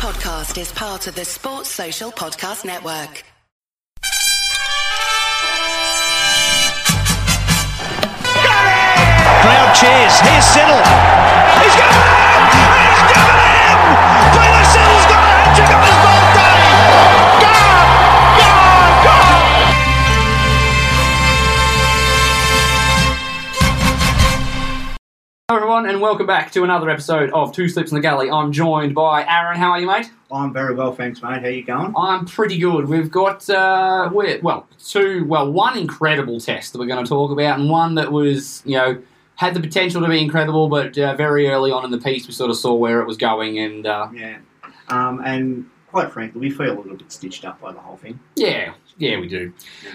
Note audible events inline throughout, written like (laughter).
podcast is part of the Sports Social Podcast Network. Got it! Crowd cheers. Here's Siddle. He's got! And he's given it and welcome back to another episode of Two Slips in the Gully. I'm joined by Aaron. How are you, mate? I'm very well, thanks, mate. How you going? I'm pretty good. We've got uh, we're, well two, well one incredible test that we're going to talk about, and one that was you know had the potential to be incredible, but uh, very early on in the piece we sort of saw where it was going, and uh, Yeah. Um, and quite frankly, we feel a little bit stitched up by the whole thing. yeah, yeah, we do,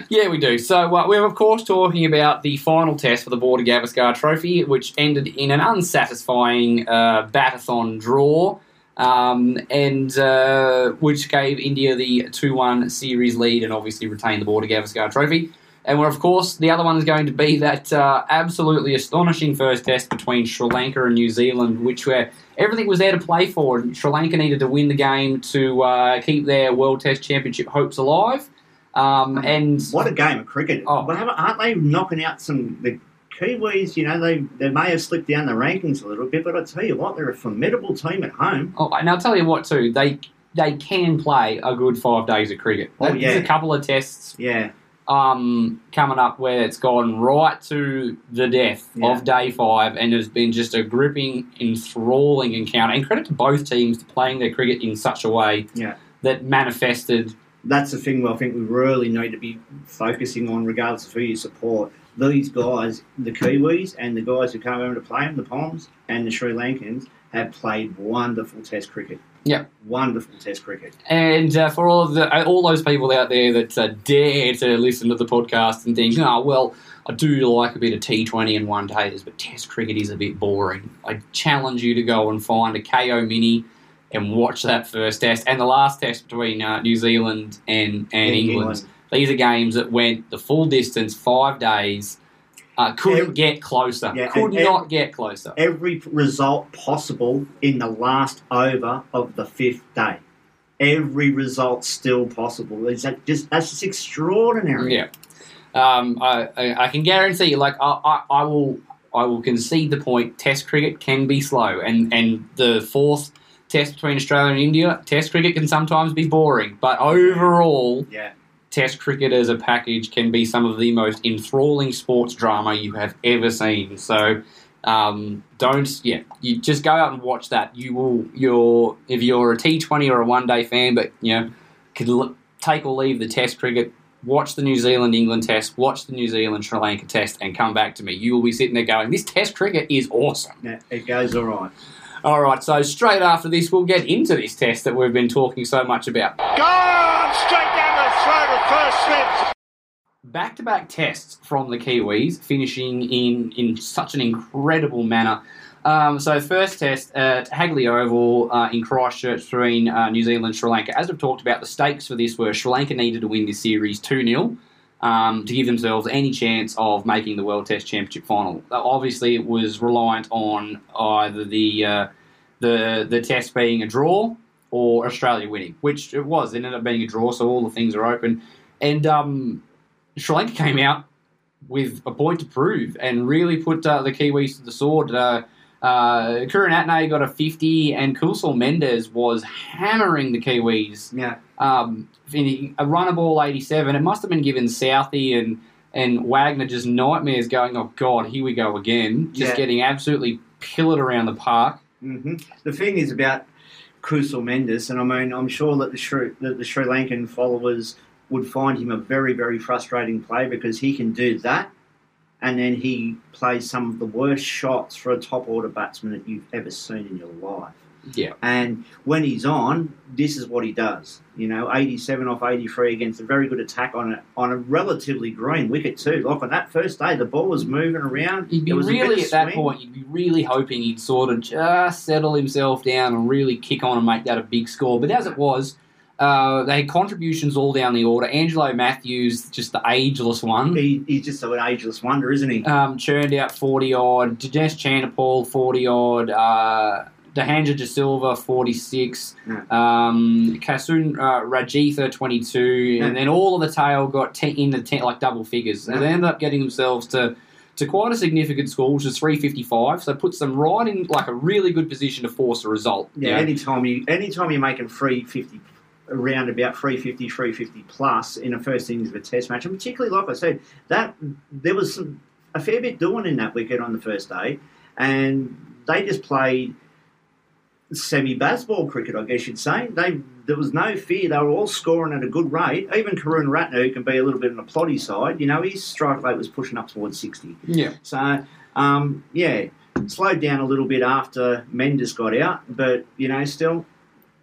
yeah, we do. So uh, we're of course talking about the final test for the Border Gavaskar Trophy, which ended in an unsatisfying uh, batathon draw. um, and uh, which gave India the 2 1 series lead and obviously retained the Border Gavaskar trophy. And well, of course, the other one is going to be that uh, absolutely astonishing first test between Sri Lanka and New Zealand, which where everything was there to play for. Sri Lanka needed to win the game to uh, keep their World Test Championship hopes alive. Um, and What a game of cricket! Oh. Haven't- aren't they knocking out some the Kiwis? You know, they they may have slipped down the rankings a little bit, but I tell you what, they're a formidable team at home. Oh, and I'll tell you what too, they they can play a good five days of cricket. Oh, There's yeah. a couple of tests Yeah, um, coming up where it's gone right to the death Yeah. of day five, and it's been just a gripping, enthralling encounter. And credit to both teams for playing their cricket in such a way Yeah. that manifested. That's the thing. Well, I think we really need to be focusing on, regardless of who you support. These guys, the Kiwis and the guys who come over to play them, the Poms and the Sri Lankans, have played wonderful Test cricket. Yeah, wonderful Test cricket. And uh, for all of the all those people out there that uh, dare to listen to the podcast and think, oh well, I do like a bit of T Twenty and one days, but Test cricket is a bit boring. I challenge you to go and find a Kayo Mini and watch that first test and the last test between uh, New Zealand and and England. These are games that went the full distance, five days. Uh, couldn't Every- get closer. Yeah, Could not every- get closer. every result possible in the last over of the fifth day. Every result still possible. Is that just that's just extraordinary. Yeah, um, I, I, I can guarantee you. Like I, I, I will, I will concede the point. Test cricket can be slow, and and the fourth test between Australia and India, Test cricket can sometimes be boring. But overall, Yeah. Test cricket as a package can be some of the most enthralling sports drama you have ever seen. So. Um, don't yeah. You just go out and watch that. You will. You're if you're a T Twenty or a one day fan, but you know, could l- take or leave the Test cricket watch the New Zealand England test, watch the New Zealand Sri Lanka test, and come back to me. You will be sitting there going, This test cricket is awesome. yeah, it goes all right. All right, so straight after this, we'll get into this test that we've been talking so much about. Gone straight down the throat of first slips. Back to back tests from the Kiwis, finishing in, in such an incredible manner. Um, so, first test at Hagley Oval uh, in Christchurch between uh, New Zealand and Sri Lanka. As we've talked about, the stakes for this were Sri Lanka needed to win this series 2 0 um, to give themselves any chance of making the World Test Championship final. Uh, Obviously, it was reliant on either the, uh, the, the test being a draw or Australia winning, which it was. It ended up being a draw, so all the things are open. And um, Sri Lanka came out with a point to prove and really put uh, the Kiwis to the sword. Uh, uh, Karunaratne got a 50, and Kusal Mendis was hammering the Kiwis. Yeah. Um, in a ball 87. It must have been given Southey and, and Wagner just nightmares going, oh, God, here we go again. Just Yeah. getting absolutely pillared around the park. hmm The thing is about Kusal Mendis, and I mean, I'm sure that the Sri, that the Sri Lankan followers would find him a very, very frustrating player because he can do that, and then he plays some of the worst shots for a top order batsman that you've ever seen in your life. Yeah. And when he's on, this is what he does. You know, 87 off 83 against a very good attack on a on a relatively green wicket too. Like on that first day, the ball was moving around. You'd be was really at that swing. point. You'd be really hoping he'd sort of just settle himself down and really kick on and make that a big score. But as it was, uh, they had contributions all down the order. Angelo Mathews, just the ageless one, He, he's just an ageless wonder, isn't he? um, churned out forty odd. Dinesh Chandimal forty odd. Uh, Dhananjaya De Silva, 46. Yeah. Um, Kasun uh, Rajitha, 22. Yeah. And then all of the tail got ten, in the ten, like double figures. And they ended up getting themselves to, to quite a significant score, which is 355. So it puts them right in like a really good position to force a result. Yeah, you know? anytime you anytime you're making three fifty around about 350, 350 plus in the first innings of a test match, and particularly like I said, that there was some a fair bit doing in that wicket on the first day, and they just played semi baseball cricket, I guess you'd say. They there was no fear. They were all scoring at a good rate. Even Karunaratne, who can be a little bit on the ploddy side, you know, his strike rate was pushing up towards sixty. yeah. So, um, yeah, slowed down a little bit after Mendis got out, but you know, still,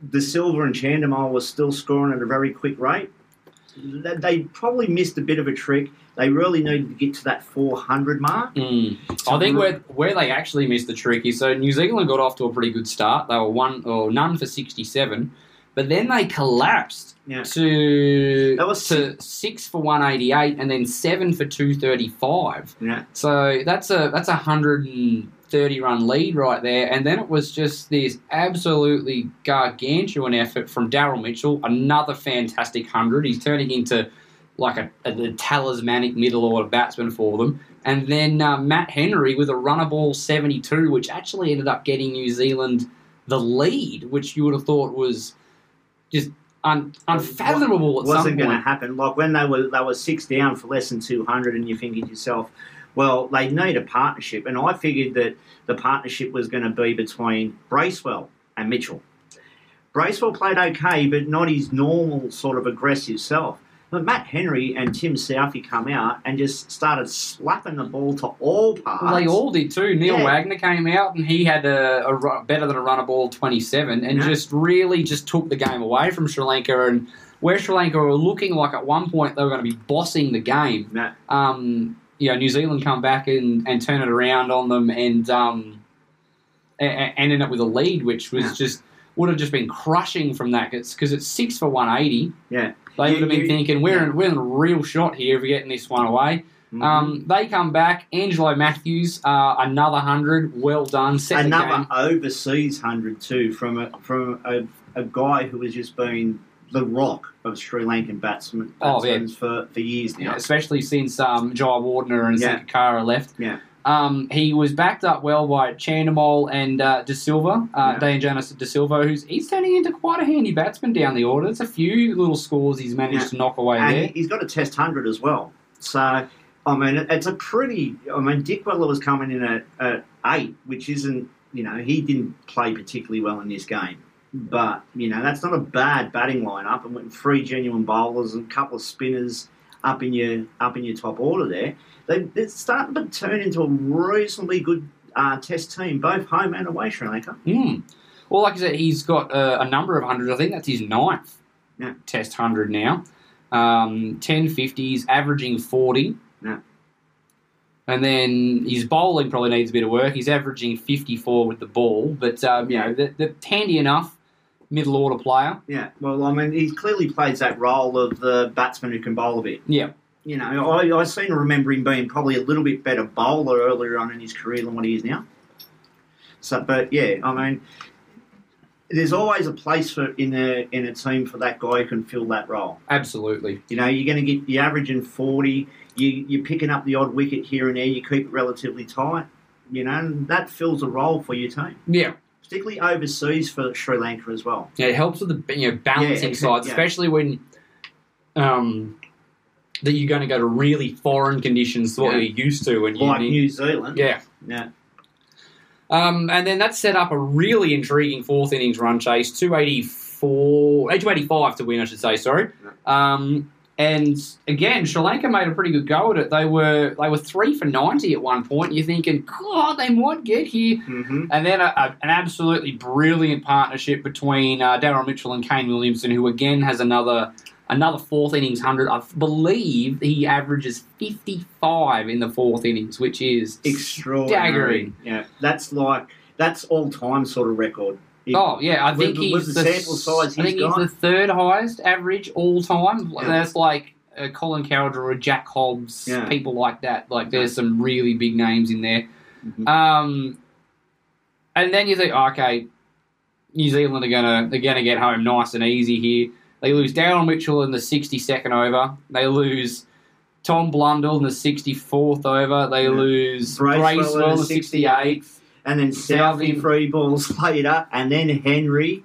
de Silva and Chandimal was still scoring at a very quick rate. They probably missed a bit of a trick. They really needed to get to that 400 mark. Mm. I think where where they actually missed the trick is so New Zealand got off to a pretty good start. They were one or none for sixty seven, but then they collapsed Yeah. to That was to six for one eighty eight, and then seven for two thirty five. Yeah. So that's a that's a hundred and thirty run lead right there, and then it was just this absolutely gargantuan effort from Daryl Mitchell. Another fantastic hundred. He's turning into like a, a, talismanic middle order batsman for them. And then uh, Matt Henry with a runner ball 72, which actually ended up getting New Zealand the lead, which you would have thought was just un- unfathomable at some wasn't going to happen. Like when they were they were six down for less than 200, and you're thinking to yourself, well, they need a partnership. And I figured that the partnership was going to be between Bracewell and Mitchell. Bracewell played okay, but not his normal sort of aggressive self. But Matt Henry and Tim Southey come out and just started slapping the ball to all parts. Well, they all did too. Neil Yeah. Wagner came out and he had a, a better than a runner ball 27 and Yeah. just really just took the game away from Sri Lanka. And where Sri Lanka were looking like at one point they were going to be bossing the game, No, um, you know, New Zealand come back and, and turn it around on them and um, a- a- and end up with a lead, which was Yeah. just would have just been crushing from that because it's six for 180. yeah. They You- would have been you- thinking we're yeah. in, we're in a real shot here if we're getting this one away. Mhm. Um, they come back. Angelo Mathews, uh, another hundred. Well done. Set the Another overseas hundred too from a from a, a guy who has just been the rock of Sri Lankan batsmen, Oh, yeah. for, for years now. Yeah, especially since um, Jayawardene and Yeah. Left. Yeah. Um, he was backed up well by Chandimal and uh, De Silva, uh, Yeah. De Silva, who's he's turning into quite a handy batsman down the order. There's a few little scores he's managed Yeah. to knock away and there. he's got a test hundred as well. So I mean, it's a pretty. I mean, Dickwella was coming in at, at eight, which isn't. You know, he didn't play particularly well in this game. But you know, that's not a bad batting lineup. And with three genuine bowlers and a couple of spinners up in your up in your top order there, they, they're starting to turn into a reasonably good uh, test team, both home and away. Sri Lanka. Hmm. Well, like I said, he's got uh, a number of hundreds. I think that's his ninth Yeah. Test hundred now. Um, 10 50s, averaging 40. Yeah. And then his bowling probably needs a bit of work. He's averaging 54 with the ball, but um, you know, the, the handy enough middle order player. Yeah. Well, I mean, he clearly plays that role of the batsman who can bowl a bit. Yeah. You know, I, I seem to remember him being probably a little bit better bowler earlier on in his career than what he is now. So, but yeah, I mean, there's always a place for in a in a team for that guy who can fill that role. Absolutely. You know, you're going to get the averaging forty. You you're picking up the odd wicket here and there. You keep it relatively tight. You know, and that fills a role for your team, Yeah. particularly overseas for Sri Lanka as well. Yeah, it helps with the you know balancing Yeah, sides, yeah. especially when um, that you're going to go to really foreign conditions to what Yeah. you're used to, and Like need, New Zealand. yeah. Yeah. Um, and then that set up a really intriguing fourth innings run chase, 284, eh, 285 to win, I should say, sorry. Um, and again, Sri Lanka made a pretty good go at it. They were they were three for 90 at one point. You're thinking, God, they might get here. hmm And then a, a, an absolutely brilliant partnership between uh, Daryl Mitchell and Kane Williamson, who again has another another fourth innings hundred. I believe he averages 55 in the fourth innings, which is extraordinary. staggering. Yeah, that's like that's all time sort of record. It- Oh yeah, I think the- he's with the sample size I think he's he's the third highest average all time. Yeah. That's like uh, Colin Cowdrey or Jack Hobbs, Yeah. people like that. Like there's some really big names in there. Mhm. Um, and then you think, oh, okay, New Zealand are gonna they're gonna get home nice and easy here. They lose Darren Mitchell in the 62nd over. They lose Tom Blundell in the 64th over. They Yeah. lose Bracewell in Bracewell in the the 68th. and then Southey Southey. three balls (laughs) later, and then Henry,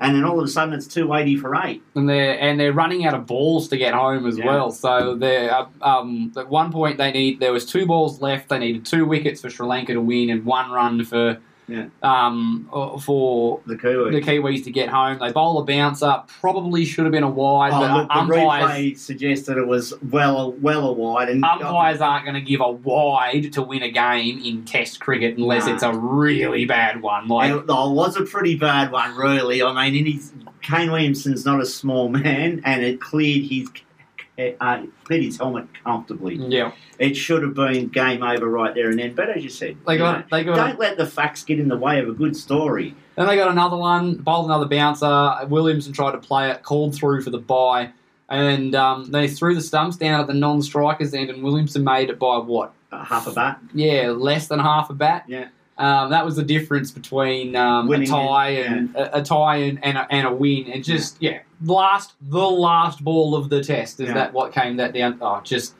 and then all of a sudden it's two eighty for eight. and they're and they're running out of balls to get home as Yeah. well. So they're uh, um, at one point they need there was two balls left. They needed two wickets for Sri Lanka to win and one run for Yeah. um uh, for The Kiwis. the Kiwis to get home. They bowl a bouncer. Probably should have been a wide, Oh, but look, the umpires replay suggested it was well, well a wide, and umpires aren't going to give a wide to win a game in Test cricket unless it's a really bad one. Like it, oh, it was a pretty bad one, really. I mean, Kane Williamson's not a small man, and it cleared his uh, cleared his helmet comfortably. yeah, It should have been game over right there and then. But as you said, they you got know, they got don't let the facts get in the way of a good story. Then they got another one, bowled another bouncer. Williamson tried to play it, called through for the bye, and um, they threw the stumps down at the non-strikers end, and Williamson made it by what? Uh, half a bat. Yeah, less than half a bat. Yeah. Um, that was the difference between um, a tie and- and a, a tie and, and, a, and a win, and just yeah, last the last ball of the test is Yeah. that what came that down? Oh, just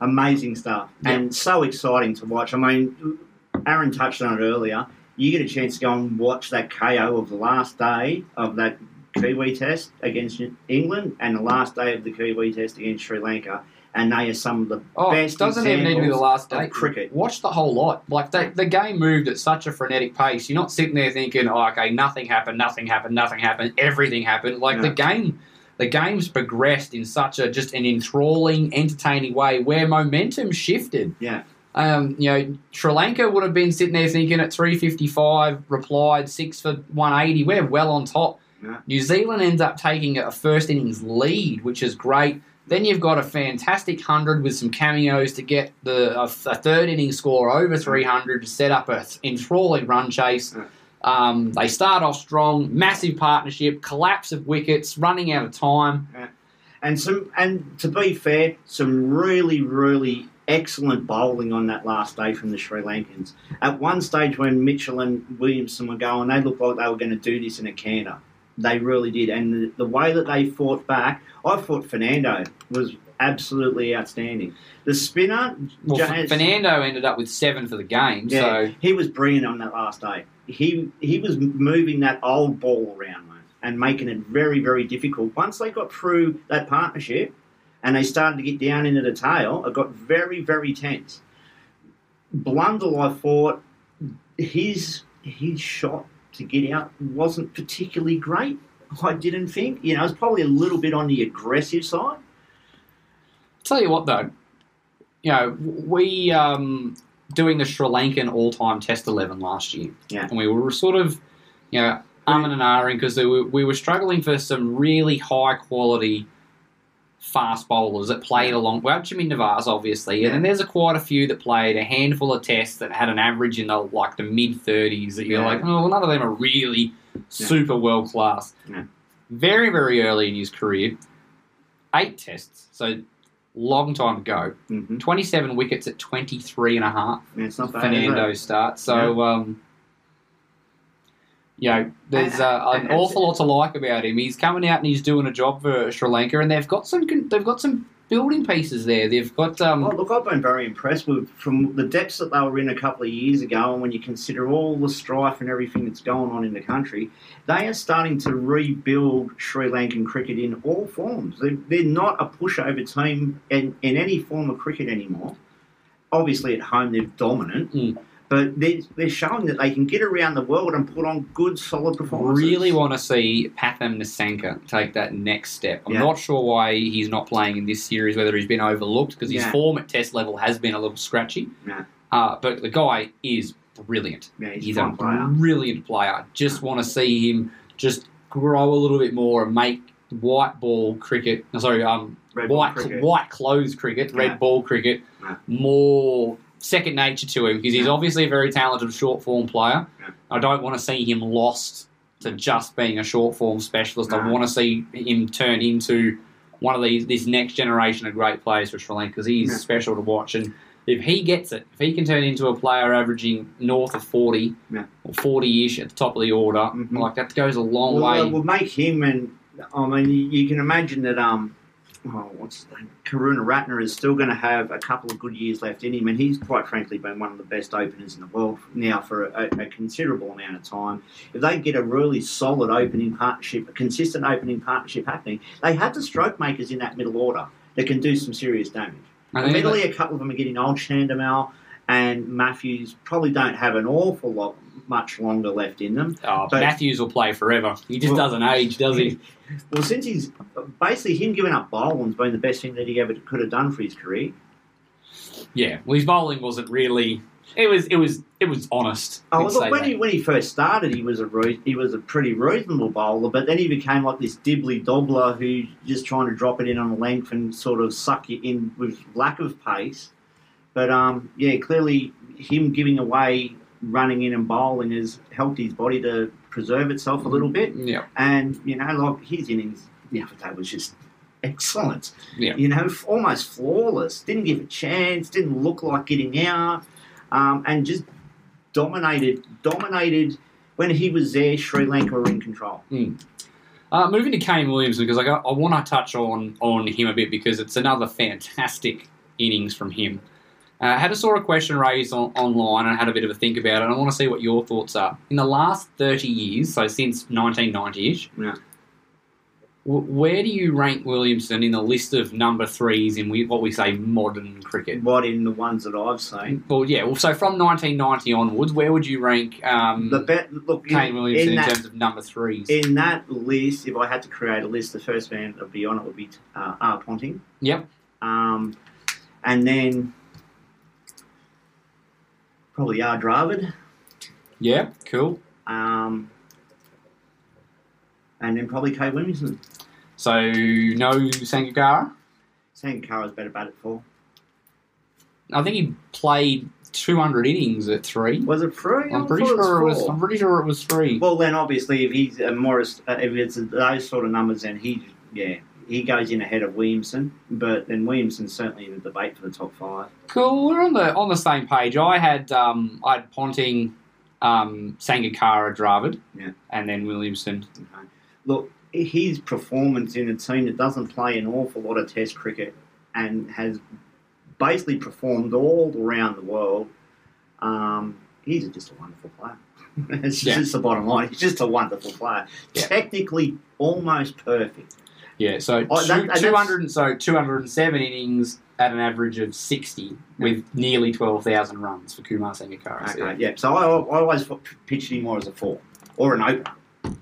Amazing stuff, Yeah. and so exciting to watch. I mean, Aaron touched on it earlier. You get a chance to go and watch that Kayo of the last day of that Kiwi test against England and the last day of the Kiwi test against Sri Lanka, and they are some of the Oh, best doesn't even need to be the last day. cricket. Watch the whole lot. Like they, the game moved at such a frenetic pace. You're not sitting there thinking, "Oh, okay, nothing happened, nothing happened, nothing happened, everything happened." Like the game, the game's progressed in such a just an enthralling, entertaining way where momentum shifted. Yeah. Um, you know, Sri Lanka would have been sitting there thinking at 355, replied six for 180. We're well on top. Yeah. New Zealand ends up taking a first innings lead, which is great. Then you've got a fantastic hundred with some cameos to get the a, a third inning score over 300 to set up a enthralling run chase. Yeah. Um, they start off strong, massive partnership, collapse of wickets, running out of time. And some, and to be fair, some really, really excellent bowling on that last day from the Sri Lankans. At one stage, when Mitchell and Williamson were going, they looked like they were going to do this in a canter. They really did, and the, the way that they fought back, I thought Fernando was absolutely outstanding. The spinner, Well, Fernando ended up with seven for the game, yeah, so he was brilliant on that last day. He he was moving that old ball around, and making it very very difficult. Once they got through that partnership, and they started to get down into the tail, it got very very tense. Blundell, I thought his his shot to get out wasn't particularly great. I didn't think. You know, it was probably a little bit on the aggressive side. Tell you what, though, you know, we um, doing the Sri Lankan all-time Test eleven last year, Yeah. and we were sort of, you know, umming and ahhing because we, we were struggling for some really high-quality fast bowlers that played Yeah. along. Well, Chaminda Vaas, obviously, and then there's a quite a few that played a handful of tests that had an average in the like the mid thirties. That you're Yeah. like, oh, well, none of them are really super world class. Yeah. Very, very early in his career, eight tests, so long time ago. Mm-hmm. 27 wickets at 23 and a half. Yeah, it's not bad. Fernando start. So, um, you know, there's uh, an awful lot to like about him. He's coming out and he's doing a job for Sri Lanka, and they've got some they've got some building pieces there. They've got um, Well, look, I've been very impressed with from the depths that they were in a couple of years ago, and when you consider all the strife and everything that's going on in the country, they are starting to rebuild Sri Lankan cricket in all forms. They're, they're not a pushover team in, in any form of cricket anymore. Obviously, at home they're dominant, Mm. But they're, they're showing that they can get around the world and put on good, solid performances. really want to see Pathum Nissanka take that next step. I'm Yeah. not sure why he's not playing in this series, whether he's been overlooked because his Yeah. form at Test level has been a little scratchy. Yeah. Uh, but the guy is brilliant. Yeah, he's, a a fine player. brilliant player. Just want to see him just grow a little bit more and make white ball cricket. no, Sorry, um, Red ball white cricket. white clothes cricket, red ball cricket, Yeah. more second nature to him because he's obviously a very talented short form player. I don't want to see him lost to just being a short form specialist. I want to see him turn into one of these this next generation of great players for Sri Lanka because he's special to watch and. if he gets it, if he can turn into a player averaging north of 40 Yeah. or 40 ish at the top of the order, Mhm. like that goes a long Well, way. it will make him and I mean you, you can imagine that um oh what's his name Karunaratne is still going to have a couple of good years left in him, and he's quite frankly been one of the best openers in the world now for a, a considerable amount of time. If they get a really solid opening partnership, a consistent opening partnership happening, they have the stroke makers in that middle order that can do some serious damage. Admittedly, a couple of them are getting old. Chandimal and Mathews probably don't have an awful lot much longer left in them. Oh, But- Mathews will play forever. He just Well- doesn't age, does he? (laughs) Well, since he's basically him giving up bowling's been the best thing that he ever could have done for his career. Yeah. Well, his bowling wasn't really. It was. It was. It was honest. Oh, look, when that. he when he first started, he was a re- he was a pretty reasonable bowler, but then he became like this dibbly dobbler who just trying to drop it in on the length and sort of suck you in with lack of pace. But um, yeah, clearly him giving away running in and bowling has helped his body to preserve itself a little bit. Yeah. And you know, like his innings the other day was just excellent. Yeah. You know, almost flawless. Didn't give a chance. Didn't look like getting out. Um, and just dominated. Dominated. When he was there, Sri Lanka were in control. Uh, moving to Kane Williamson because I, I want to touch on on him a bit because it's another fantastic innings from him. Uh, I had a sort of question raised on, online and I had a bit of a think about it. and I want to see what your thoughts are. In the last 30 years, so since 1990ish, Yeah. w- where do you rank Williamson in the list of number threes in we, what we say modern cricket? What in the ones that I've seen. Well, yeah. Well, so from 1990 onwards, where would you rank um, The bet. Look, Kane in, Williamson in in, terms of number threes? in that list, if I had to create a list, the first man that would be on it would be uh, R. Ponting. Yep. Um, and then probably R. Dravid. Yeah. Cool. Um, and then probably Kane Williamson. So no Sangakkara. Sangakkara's better bat at four. I think he played 200 innings at three. Was it three? I'm pretty sure it was. four. I'm pretty sure it was three. Well, then obviously, if he's a Morris, uh, if it's those sort of numbers, then he, yeah, he goes in ahead of Williamson. But then Williamson's certainly in the debate for the top five. Cool. We're on the on the same page. I had um, I had Ponting, um, Sangakkara, Dravid, Yeah. and then Williamson. Okay. Look, his performance in a team that doesn't play an awful lot of Test cricket and has basically performed all around the world. Um, he's just a wonderful player. (laughs) it's Yeah. just the bottom line. He's just a wonderful player. Yeah. Technically, almost perfect. Yeah. So Oh, two, that- and 200. and- So 207 innings at an average of 60 with nearly 12,000 runs for Kumar Sangakkara. So, Okay, yeah. So I, I always pitched him more as a four or an opener.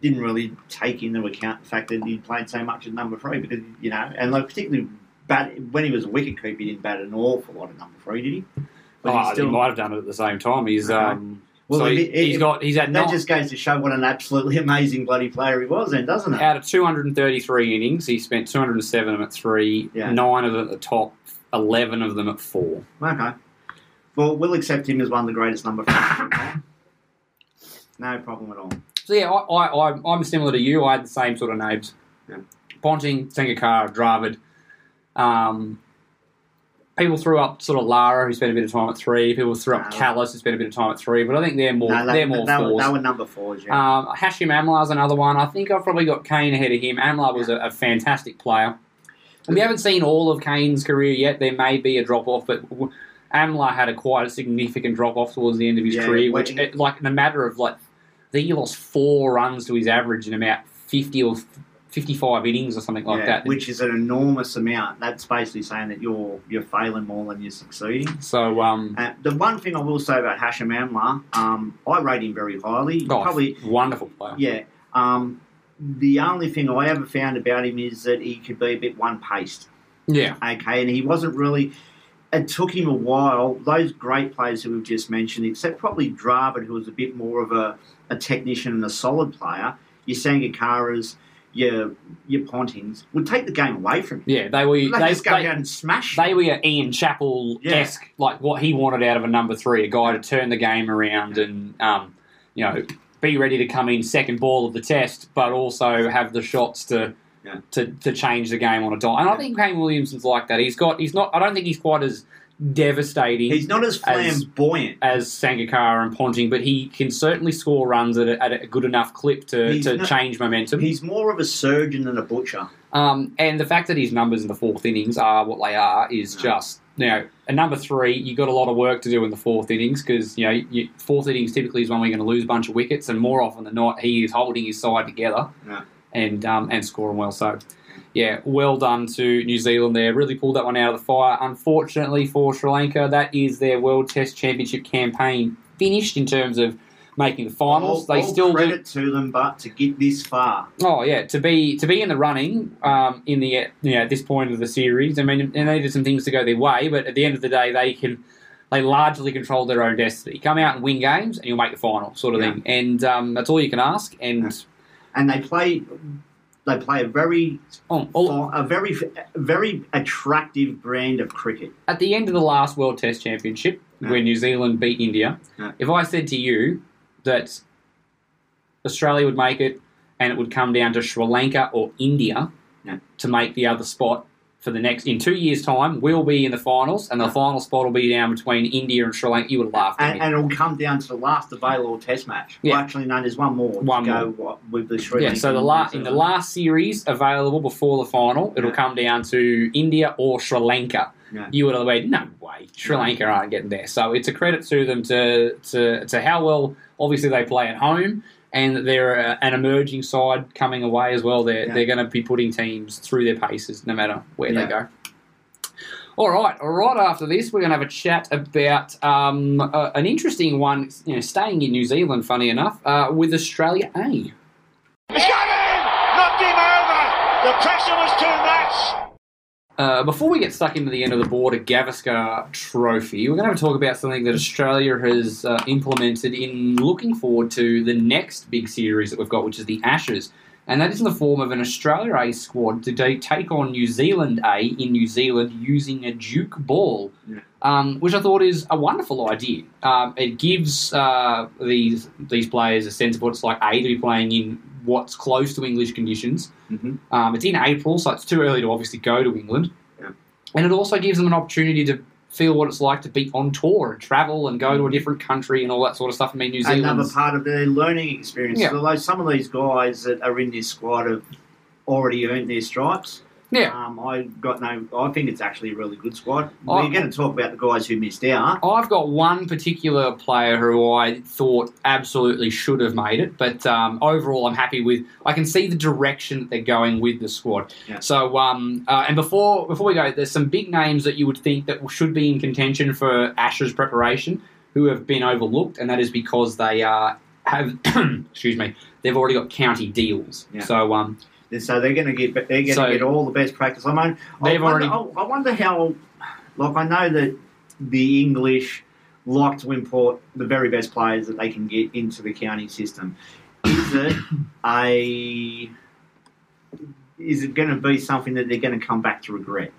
Didn't really take into account the fact that he played so much at number three because you know, and like particularly bat when he was a wicket keeper, he didn't bat an awful lot at number three, did he? But Oh, he still- he might have done it at the same time. He's Okay. um. Well, so he, it- has got he's had that nine, just goes to show what an absolutely (laughs) amazing bloody player he was, then, doesn't it? out of 233 innings, he spent 207 of them at three, Yeah. nine of them at the top, 11 of them at four. Okay. Well, we'll accept him as one of the greatest number five. (laughs) no problem at all. So yeah, I, I, I'm similar to you. I had the same sort of names: Yeah. Ponting, Sangakkara, Dravid. Um, people threw up sort of Lara, who spent a bit of time at three. People threw up No. Kallis, who spent a bit of time at three. But I think they're more no, they're more they, were, fours. they were number fours, yeah. Um, Hashim Amla's another one. I think I've probably got Kane ahead of him. Amla was a, a fantastic player. And we haven't seen all of Kane's career yet. There may be a drop off, but w- Amlar had a quite a significant drop off towards the end of his Yeah, career, which, it, like, in a matter of like, I think he lost four runs to his average in about fifty or fifty-five innings or something like Yeah, that. which is an enormous amount. That's basically saying that you're you're failing more than you're succeeding. so, um, Uh, the one thing I will say about Hashim Amla, um, I rate him very highly. oh, Probably, wonderful player. yeah. Um, the only thing I ever found about him is that he could be a bit one paced. Yeah, Okay, and he wasn't really. It took him a while. Those great players who we've just mentioned, except probably Dravid, who was a bit more of a, a technician and a solid player. you Your Sangakkara's, your your Pontings would take the game away from him. yeah. They were They, they, just go they, out and smash. They him. were Ian Chappell esque, like what he wanted out of a number three, a guy to turn the game around and, um, you know, be ready to come in second ball of the test, but also have the shots to. Yeah. To, to change the game on a dime, and I think Kane Williamson's like that. He's got he's not. I don't think he's quite as devastating He's not as As- flamboyant. as Sangakkara and Ponting, but he can certainly score runs at a, at a good enough clip to, He's to not- change momentum. He's more of a surgeon than a butcher. Um, and the fact that his numbers in the fourth innings are what they are is No. just, you know, a number three, you've got a lot of work to do in the fourth innings because, you know, you, fourth innings typically is when we're going to lose a bunch of wickets, and more often than not, he is holding his side together No. and um, and scoring well. So, yeah, well done to New Zealand there. Really pulled that one out of the fire. Unfortunately for Sri Lanka, that is their World Test Championship campaign finished in terms of making the finals. All, they all still do, credit to them, but to get this far, Oh yeah, to be to be in the running um, in the you know, at this point of the series. I mean, and they did some things to go their way, but at the end of the day, they can they largely control their own destiny. Come out and win games, and you'll make the final, sort of Yeah. thing. And um, that's all you can ask. And and they play. They play a very, oh, a very, very attractive brand of cricket. at the end of the last World Test Championship, where New Zealand beat India, if I said to you that Australia would make it, and it would come down to Sri Lanka or India to make the other spot for the next in two years' time, we'll be in the finals, and the Yeah. final spot will be down between India and Sri Lanka. You would at And, and it'll come down to the last available Test match. Yeah. Well, actually, no, there's one more. One to go with the Sri yeah, Lanka so the and la- in the last series available before the final, it'll Yeah. come down to India or Sri Lanka. Yeah. You would have went, no way, Sri. Lanka aren't getting there. So it's a credit to them to to, to how well, obviously, they play at home, and they're uh, an emerging side coming away as well. They're, Yeah. they're going to be putting teams through their paces no matter where they go. All right, After this, we're going to have a chat about um, uh, an interesting one. You know, staying in New Zealand, funny enough, uh, with Australia A. He's got him! Knocked him over! The pressure was too much! Uh, before we get stuck into the end of the border Gavaskar Trophy, we're going to have a talk about something that Australia has uh, implemented in looking forward to the next big series that we've got, which is the Ashes. And that is in the form of an Australia A squad to take on New Zealand A in New Zealand using a Duke ball, um, which I thought is a wonderful idea. Um, it gives uh, these these players a sense of what it's like A to be playing in what's close to English conditions. Mhm. Um, it's in April, so it's too early to obviously go to England. Yeah. And it also gives them an opportunity to feel what it's like to be on tour and travel and go to a different country and all that sort of stuff. I mean, New Zealand. Another part of their learning experience. Yeah. Although some of these guys that are in this squad have already earned their stripes. Yeah. Um, I got no. I think it's actually a really good squad. We're going to talk about the guys who missed out. I've got one particular player who I thought absolutely should have made it, but um, overall, I'm happy with. I can see the direction that they're going with the squad. Yeah. So, um, uh, and before before we go, there's some big names that you would think that should be in contention for Ashes preparation who have been overlooked, and that is because they uh, have (coughs) excuse me, they've already got county deals. Yeah. So, um, And so they're going to get. They're going to So- get all the best practice. I mean, They've wonder, already- I wonder how. Like I know that the English like to import the very best players that they can get into the county system. Is it a? Is it going to be something that they're going to come back to regret?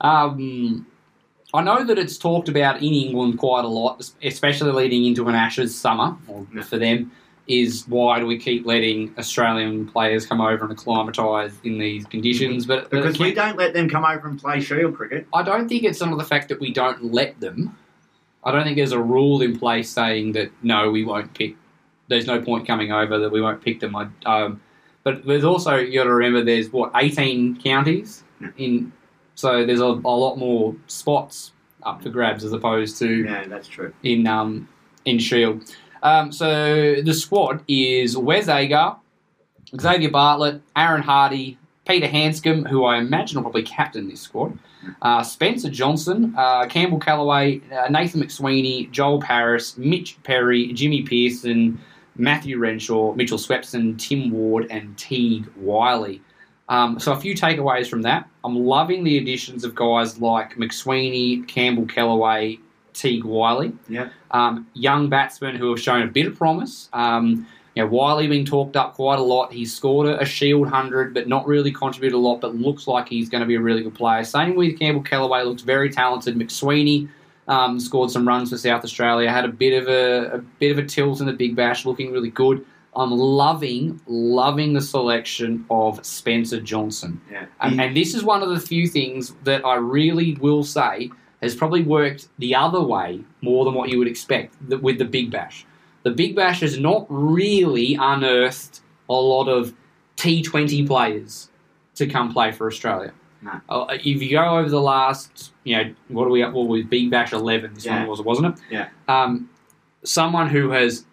Um, I know that it's talked about in England quite a lot, especially leading into an Ashes summer for them. Is why do we keep letting Australian players come over and acclimatise in these conditions? But, but Because we don't let them come over and play Shield cricket. I don't think it's some of the fact that we don't let them. I don't think there's a rule in place saying that no, we won't pick. There's no point coming over that we won't pick them. I, um, but there's also you got to remember there's what 18 counties in, so there's a, a lot more spots up for grabs as opposed to Yeah, that's true. in um, in Shield. Um, so the squad is Wes Agar, Xavier Bartlett, Aaron Hardie, Peter Handscomb, who I imagine will probably captain this squad, uh, Spencer Johnson, uh, Campbell Kellaway, uh, Nathan McSweeney, Joel Paris, Mitch Perry, Jimmy Peirson, Matthew Renshaw, Mitchell Swepson, Tim Ward, and Teague Wyllie. Um, so a few takeaways from that. I'm loving the additions of guys like McSweeney, Campbell Kellaway, Teague Wyllie. Yeah. Um, young batsmen who have shown a bit of promise. Um, you know, Wyllie being talked up quite a lot. He's scored a, a Shield hundred, but not really contributed a lot. But looks like he's going to be a really good player. Same with Campbell Kellaway. Looks very talented. McSweeney um, scored some runs for South Australia. Had a bit of a, a bit of a tilt in the Big Bash. Looking really good. I'm loving, loving the selection of Spencer Johnson. Yeah. And, and this is one of the few things that I really will say has probably worked the other way more than what you would expect with the Big Bash. The Big Bash has not really unearthed a lot of T20 players to come play for Australia. No. Uh, if you go over the last, you know, what are we up? What was Big Bash 11? This Yeah. one was, wasn't it? Yeah. Um, someone who has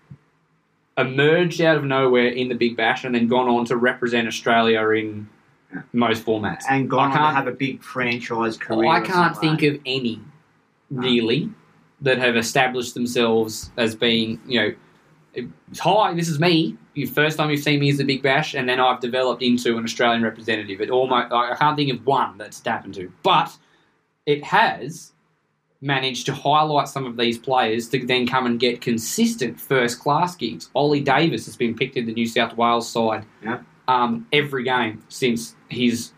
emerged out of nowhere in the Big Bash and then gone on to represent Australia in. Most formats. and gone I can't- have a big franchise career. I can't think of any No. really that have established themselves as being, you know, hi, this is me. The first time you've seen me is the Big Bash, and then I've developed into an Australian representative. It almost, I can't think of one that's happened to, but it has managed to highlight some of these players to then come and get consistent first class gigs. Ollie Davies has been picked in the New South Wales side Yeah. um, every game since his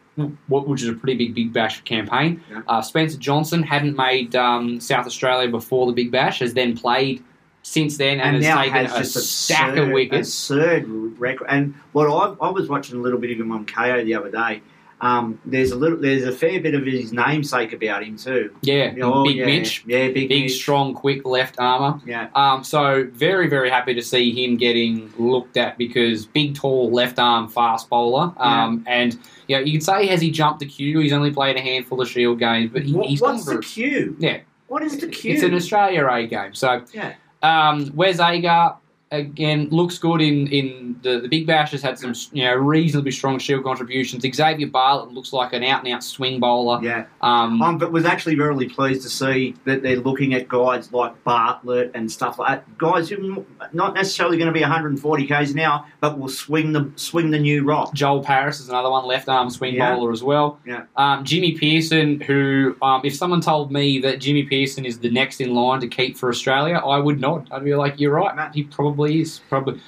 which is a pretty big Big Bash campaign. Yeah. Uh, Spencer Johnson hadn't made um, South Australia before the Big Bash, has then played since then and, and has taken has a just stack absurd, of wickets. absurd record. And what I, I was watching a little bit of him on Kayo the other day. Um, there's a little, there's a fair bit of his namesake about him too. Yeah, Oh, Big yeah, Mitch, yeah, big, big, Mitch. strong, quick left armour. yeah, Um, so very, very happy to see him getting looked at because big, tall, left arm fast bowler. Um, and you know, you could say has he jumped the queue? He's only played a handful of Shield games, but he, What- he's what's the cue? yeah. What is the queue? It's an Australia A game. So Yeah. um, Wes Agar again looks good in, in the, the Big Bash has had some you know reasonably strong Shield contributions. Xavier Bartlett looks like an out and out swing bowler. yeah, Um, um, but was actually really pleased to see that they're looking at guys like Bartlett and stuff like that. Guys who are not necessarily going to be 140 k's an hour, but will swing the swing the new rock. Joel Paris is another one, left arm swing Yeah. bowler as well. Yeah. Um, Jimmy Peirson, who, um, if someone told me that Jimmy Peirson is the next in line to keep for Australia, I would nod. I'd be like, you're right, Matt. He probably is. Probably.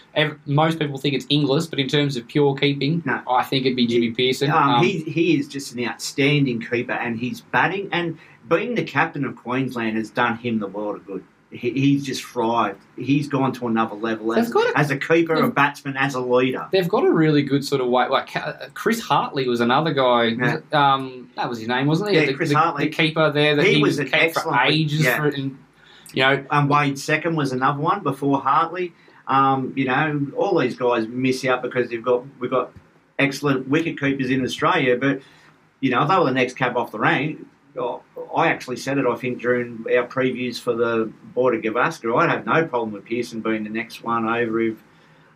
Most people think it's Inglis, but in terms of pure keeping, No. I think it'd be Jimmy Peirson. Um, Um, he he is just an outstanding keeper, and he's batting and being the captain of Queensland has done him the world of good. He, he's just thrived. He's gone to another level as, a- as a keeper, a batsman, as a leader. They've got a really good sort of way. Like Chris Hartley was another guy. was it? Um, that was his name, wasn't he? Yeah, the, Chris the, Hartley. the keeper there. That He he, was an kept for ages. yeah. For, and, you know, And Wade second was another one before Hartley. Um, you know, all these guys miss out because they've got we've got excellent wicket keepers in Australia, but you know, if they were the next cab off the rank. I actually said it, I think, during our previews for the Border Gavaskar. I'd have no problem with Peirson being the next one over if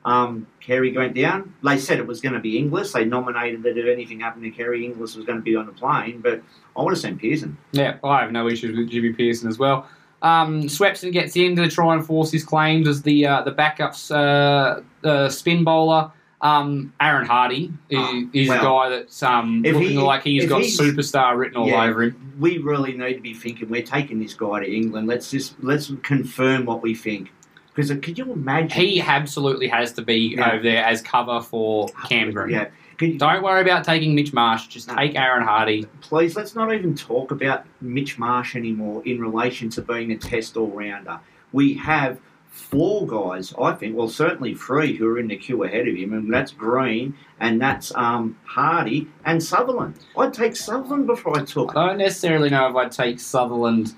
um, Carey went down. They said it was going to be Inglis. They nominated that if anything happened to Carey, Inglis was going to be on the plane, but I would have seen Peirson. Yeah, I have no issues with Jimmy Peirson as well. Um, Swepson gets in to try and force his claims as the uh, the backups uh, uh, spin bowler. Um, Aaron Hardie is, Oh, is well, a guy that's um, looking he- like he's got he's- superstar written all Yeah. over him. we really need to be thinking we're taking this guy to England. Let's just let's confirm what we think. Because could you imagine? He absolutely has to be Yeah. over there as cover for Cam Green. Yeah. Could Don't worry about taking Mitch Marsh. Just No. take Aaron Hardie. please let's not even talk about Mitch Marsh anymore in relation to being a test all rounder. We have four guys, I think, well certainly three who are in the queue ahead of him, and that's Green and that's um, Hardie and Sutherland. I'd take Sutherland before I took. I don't necessarily know if I'd take Sutherland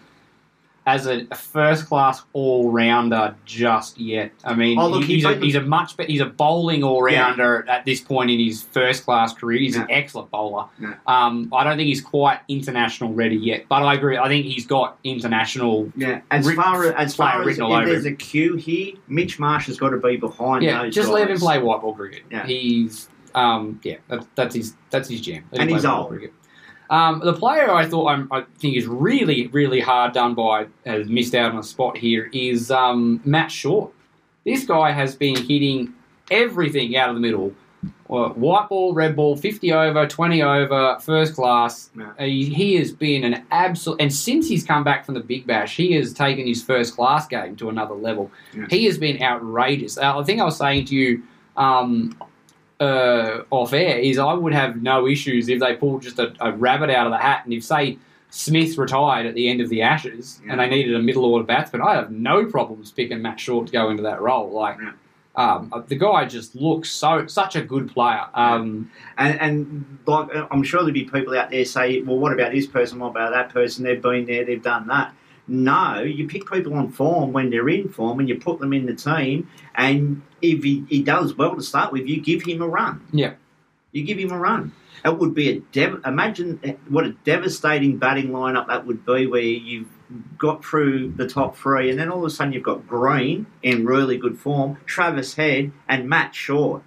as a, a first class all rounder just yet. I mean, Oh, look, he- he's he's, a, he's a much better. He's a bowling all rounder at this point in his first class career. He's an excellent bowler. Yeah. Um, I don't think he's quite international ready yet, but I agree. I think he's got international. Yeah, as far as as far as written if all there's him. a queue here, Mitch Marsh has got to be behind Yeah, those just guys. let him play white ball cricket. Yeah. He's um, yeah, that's, that's his that's his jam. Let And he's old. cricket. Um, the player I thought I'm, I think is really really hard done by has missed out on a spot here is um, Matt Short. This guy has been hitting everything out of the middle. White ball, red ball, 50 over, 20 over, first class. Yeah. Uh, he, he has been an absolute. And since he's come back from the Big Bash, he has taken his first class game to another level. Yeah. He has been outrageous. Uh, I think I was saying to you um, uh, off air is I would have no issues if they pulled just a, a rabbit out of the hat and if, say, Smith retired at the end of the Ashes and they needed a middle order batsman, I have no problems picking Matt Short to go into that role. Like, Yeah. Um, uh, the guy just looks so such a good player. Um, And, and like I'm sure there'll be people out there say, well, what about this person? What about that person? They've been there, they've done that. No, you pick people on form when they're in form, and you put them in the team. And if he, he does well to start with, you give him a run. Yeah. you give him a run. It would be a dev- imagine what a devastating batting lineup that would be, where you've got through the top three, and then all of a sudden you've got Green in really good form, Travis Head, and Matt Short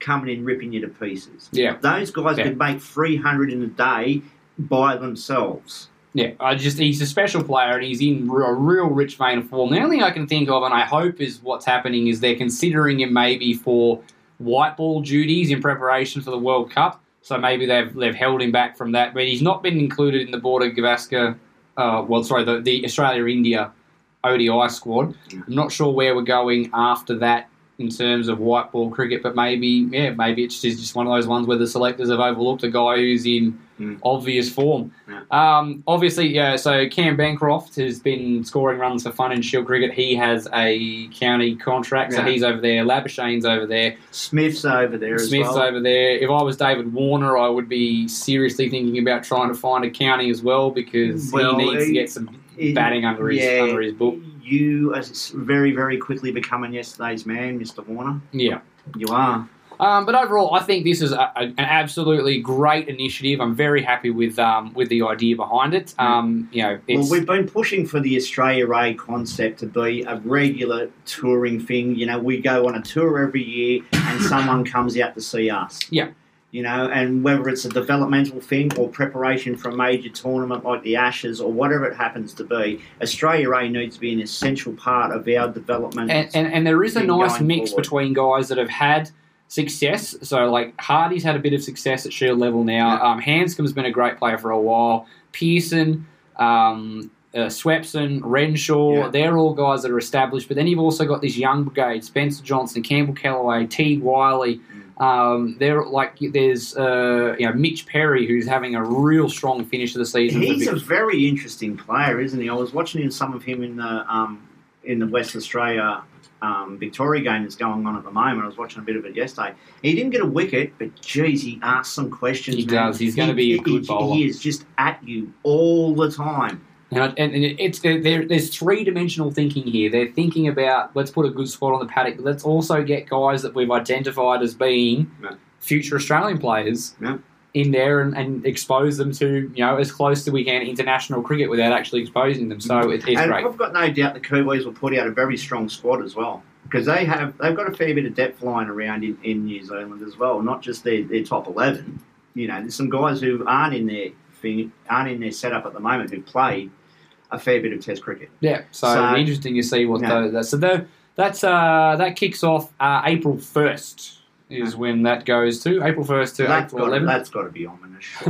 coming in ripping you to pieces. yeah, Those guys Yeah. could make 300 in a day by themselves. Yeah. I just he's a special player and he's in a real rich vein of form. The only thing I can think of, and I hope is what's happening, is they're considering him maybe for white ball duties in preparation for the World Cup. So maybe they've they've held him back from that, but he's not been included in the Border Gavaskar, uh, well, sorry, the, the Australia India ODI squad. I'm not sure where we're going after that in terms of white ball cricket, but maybe yeah, maybe it's just, just one of those ones where the selectors have overlooked a guy who's in Mm. obvious form. Yeah. Um, obviously, yeah. So Cam Bancroft has been scoring runs for fun in Shield cricket. He has a county contract, so Yeah. he's over there. Labuschagne's over there. Smith's over there as Smith's well. over there. If I was David Warner, I would be seriously thinking about trying to find a county as well because Well, he needs to get some He- batting under his yeah, under his book. You are very, very quickly becoming yesterday's man, Mr. Warner. Yeah. You are. Um, but overall, I think this is a, a, an absolutely great initiative. I'm very happy with um, with the idea behind it. Um, you know, Well, we've been pushing for the Australia A concept to be a regular touring thing. You know, we go on a tour every year and (coughs) someone comes out to see us. Yeah. You know, and whether it's a developmental thing or preparation for a major tournament like the Ashes or whatever it happens to be, Australia A needs to be an essential part of our development. and, and, and there is a nice mix forward. between guys that have had success. So, like Hardie's had a bit of success at Shield level now. Yeah. Um, Handscomb's been a great player for a while. Peirson, um, uh, Swepson, Renshaw, Yeah. they're all guys that are established. But then you've also got this young brigade: Spencer Johnson, Campbell Kellaway, Teague Wyllie. Um, they're like there's uh, you know Mitch Perry who's having a real strong finish of the season. He's Vic- a very interesting player, isn't he? I was watching some of him in the um, in the West Australia um, Victoria game that's going on at the moment. I was watching a bit of it yesterday. He didn't get a wicket, but geez, he asked some questions. He man. does. He's gonna be a good he, bowler. He is just at you all the time. And, and, and it's there, there's three dimensional thinking here. They're thinking about let's put a good spot on the paddock, but let's also get guys that we've identified as being Yeah. future Australian players Yeah. In there and, and expose them to you know as close as we can international cricket without actually exposing them. So it, it's and great. I've got no doubt the Kiwis will put out a very strong squad as well because they have they've got a fair bit of depth lying around in, in New Zealand as well, not just their, their top eleven. You know, there's some guys who aren't in their thing, aren't in their setup at the moment who played a fair bit of Test cricket. Yeah, so, So- interesting to see what Yeah. those. That, so the, that's uh, that kicks off uh, April first is when that goes to April first to that's April got eleventh. that's got to be ominous. (laughs)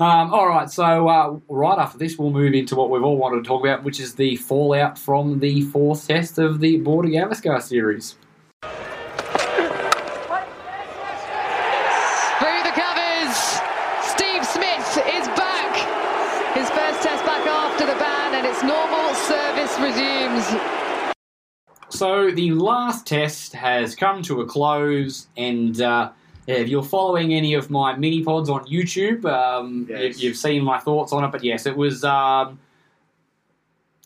um, all right, so uh, right after this, we'll move into what we've all wanted to talk about, which is the fallout from the fourth test of the Border Gavaskar series. Through the covers, Steve Smith is back. His first test back after the ban, and its normal service resumes. So the last test has come to a close, and uh, if you're following any of my mini pods on YouTube, um, Yes. you, you've seen my thoughts on it. But yes, it was um,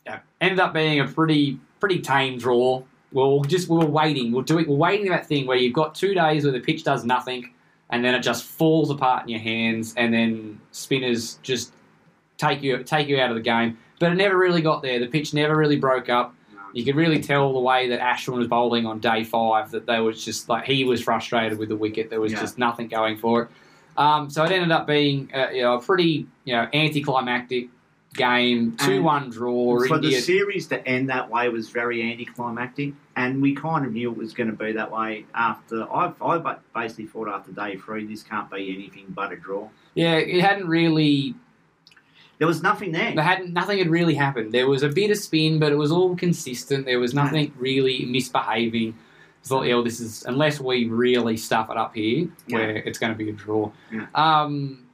yeah, ended up being a pretty pretty tame draw. Well, just we were waiting. We're doing we're waiting that thing where you've got two days where the pitch does nothing, and then it just falls apart in your hands, and then spinners just take you take you out of the game. But it never really got there. The pitch never really broke up. You could really tell the way that Ashwin was bowling on day five that there was just like he was frustrated with the wicket. There was Yeah. just nothing going for it. Um, so it ended up being uh, you know, a pretty you know anticlimactic game, two one draw. For the series to end that way was very anticlimactic, and we kind of knew it was going to be that way after. I, I basically thought after day three, this can't be anything but a draw. yeah, it hadn't really There was nothing there. there hadn't nothing had really happened. There was a bit of spin, but it was all consistent. There was nothing really misbehaving. Thought, yeah, well, this is unless we really stuff it up here, Yeah. where it's going to be a draw. Yeah. Um,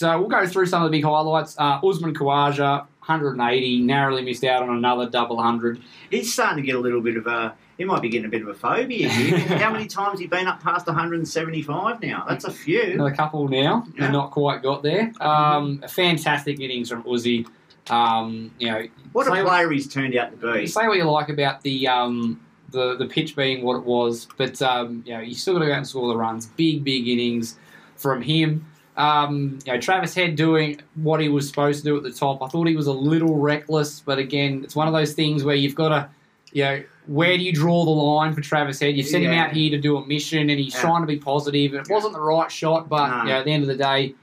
so we'll go through some of the big highlights. Uh, Usman Khawaja, 180, narrowly missed out on another double hundred. He's starting to get a little bit of a. he might be getting a bit of a phobia here. (laughs) How many times he been up past 175 now? That's a few. Another couple now. Yeah. They're not quite got there. Um, fantastic innings from Uzi. Um, you know, What a player he's turned out to be. say what you like about the um, the the pitch being what it was, but um, you know you still got to go out and score the runs. Big big innings from him. Um, you know Travis Head doing what he was supposed to do at the top. I thought he was a little reckless, but again, it's one of those things where you've got to, you know, where do you draw the line for Travis Head? You've sent him out here to do a mission, and he's Yeah. trying to be positive. And it wasn't the right shot, but No. you know, at the end of the day,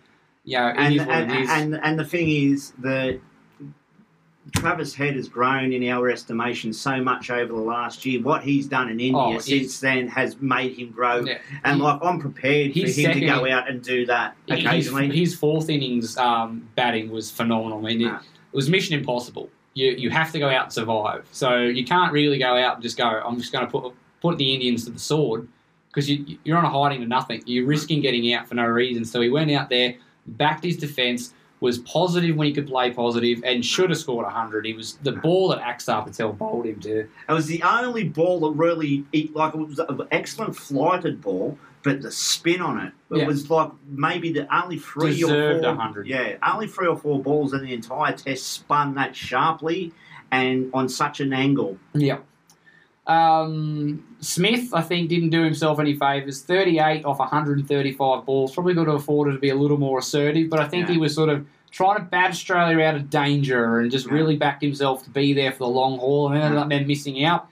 you know, it and, is what and, it is. and and the thing is that Travis Head has grown in our estimation so much over the last year. What he's done in India Oh, since then has made him grow. Yeah. And He- like I'm prepared for him He's to go out and do that occasionally. his fourth innings um, batting was phenomenal. I mean, it, it was mission impossible. You you have to go out and survive. So you can't really go out and just go. I'm just going to put put the Indians to the sword because you, you're on a hiding to nothing. You're risking getting out for no reason. So he went out there, backed his defence, was positive when he could play positive, and should have scored 100. He was the ball that Axar Patel bowled him to. It was the only ball that really, like, it was an excellent flighted ball, but the spin on it, it Yeah. was like maybe the only three Deserved or four, 100. yeah, only three or four balls in the entire test spun that sharply and on such an angle. Yeah. Um, Smith, I think, didn't do himself any favours. 38 off 135 balls. Probably could have afforded to be a little more assertive, but I think Yeah. he was sort of trying to bat Australia out of danger and just Yeah. really backed himself to be there for the long haul and ended up then missing out.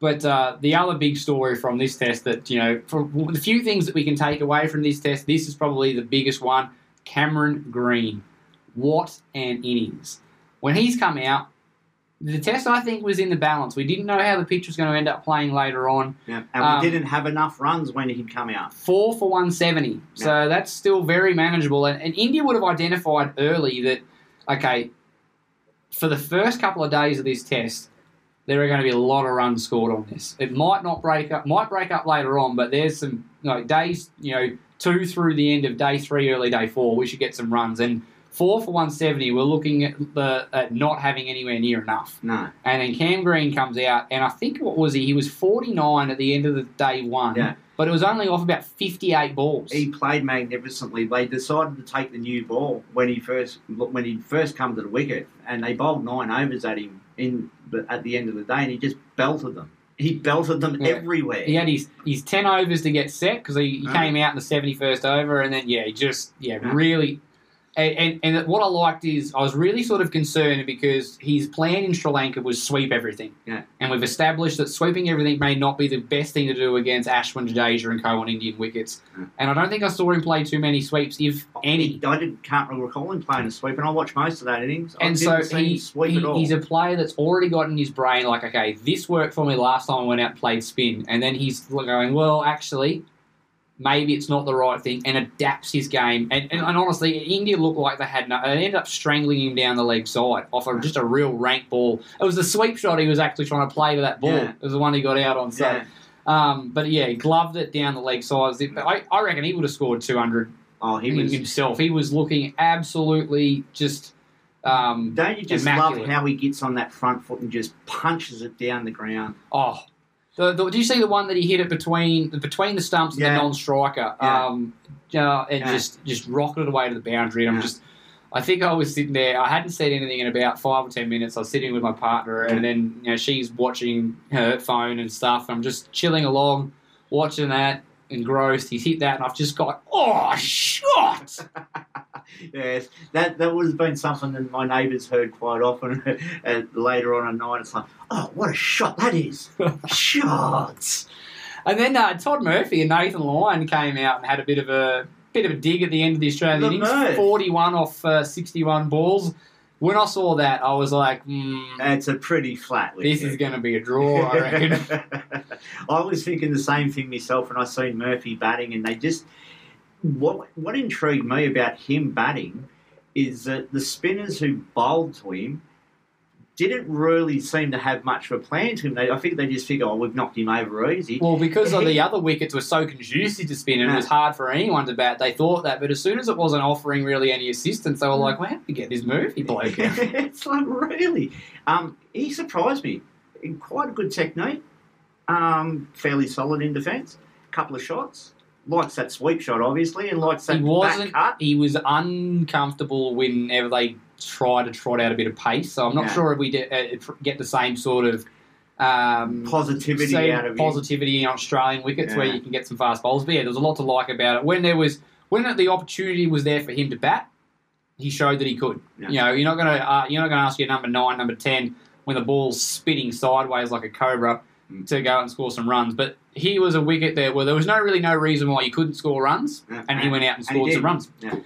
But uh, the other big story from this test that, you know, for the few things that we can take away from this test, this is probably the biggest one. Cameron Green. What an innings. When he's come out, the test I think was in the balance. We didn't know how the pitch was going to end up playing later on. Yeah. And Um, we didn't have enough runs when he'd come out. Four for 170. So that's still very manageable. And, and India would have identified early that, okay, for the first couple of days of this test, there are going to be a lot of runs scored on this. It might not break up, might break up later on, but there's some you know, days, you know, two through the end of day three, early day four, we should get some runs. And four for 170, we're looking at, the, at not having anywhere near enough. No. And then Cam Green comes out, and I think what was he? He was 49 at the end of the day one. Yeah. But it was only off about 58 balls. He played magnificently. They decided to take the new ball when he first when he first come to the wicket, and they bowled nine overs at him in at the end of the day, and he just belted them. He belted them Yeah. everywhere. He had his, his 10 overs to get set because he, he Mhm. came out in the 71st over, and then, yeah, he just, yeah, Yeah. really. And, and, and what I liked is I was really sort of concerned because his plan in Sri Lanka was sweep everything. Yeah. And we've established that sweeping everything may not be the best thing to do against Ashwin, Jadeja, and Co on Indian wickets. Yeah. And I don't think I saw him play too many sweeps, if any. I didn't can't recall him playing a sweep, and I watched most of that innings. I And so he, he- he's a player that's already got in his brain, like, okay, this worked for me last time I went out and played spin. And then he's going, well, actually, maybe it's not the right thing, and adapts his game. And, and, and honestly, India looked like they had no. They ended up strangling him down the leg side off of just a real rank ball. It was the sweep shot he was actually trying to play to that ball. Yeah. It was the one he got out on. So, yeah. um, but yeah, he gloved it down the leg side. I, I reckon he would have scored 200 Oh, he was. himself. He was looking absolutely just. Um, Don't you just immaculate. love how he gets on that front foot and just punches it down the ground? Oh, the, the, do you see the one that he hit it between between the stumps and Yeah. the non-striker? Yeah. Um, uh, and Yeah. just just rocketed away to the boundary. And I'm just, I think I was sitting there. I hadn't said anything in about five or ten minutes. I was sitting with my partner, and then you know she's watching her phone and stuff. I'm just chilling along, watching that. Engrossed. He's hit that, and I've just got oh shot. (laughs) (laughs) yes, that that would have been something that my neighbours heard quite often. and (laughs) later on at night, it's like, oh, what a shot that is! (laughs) Shots. And then uh, Todd Murphy and Nathan Lyon came out and had a bit of a bit of a dig at the end of the Australian The innings. Forty-one off uh, sixty-one balls. When I saw that, I was like, mm, It's a pretty flat. "This is going to be a draw." I reckon. I was thinking the same thing myself when I seen Murphy batting, and they just what what intrigued me about him batting is that the spinners who bowled to him didn't really seem to have much of a plan to him. They, I think they just figured, oh, we've knocked him over easy. well, because of the other wickets were so conducive to spin, and it was hard for anyone to bat. They thought that, but as soon as it wasn't offering really any assistance, they were like, "Well, how did we get this Murphy bloke?" out?" (laughs) it's like really. Um, he surprised me. In quite a good technique. um, fairly solid in defence. a Couple of shots. Likes that sweep shot, obviously, and likes that he wasn't. back cut. He was uncomfortable whenever they try to trot out a bit of pace. So I'm not Yeah. sure if we uh, get the same sort of um, Positivity out of positivity in Australian wickets where you can get some fast bowls. But yeah, there was a lot to like about it. When there was when the opportunity was there for him to bat, he showed that he could. Yeah. You know, you're not gonna uh, you're not gonna ask your number nine, number ten when the ball's spitting sideways like a cobra. To go out and score some runs. But he was a wicket there where there was no really no reason why you couldn't score runs, Yeah. and he went out and And scored some runs. Yeah.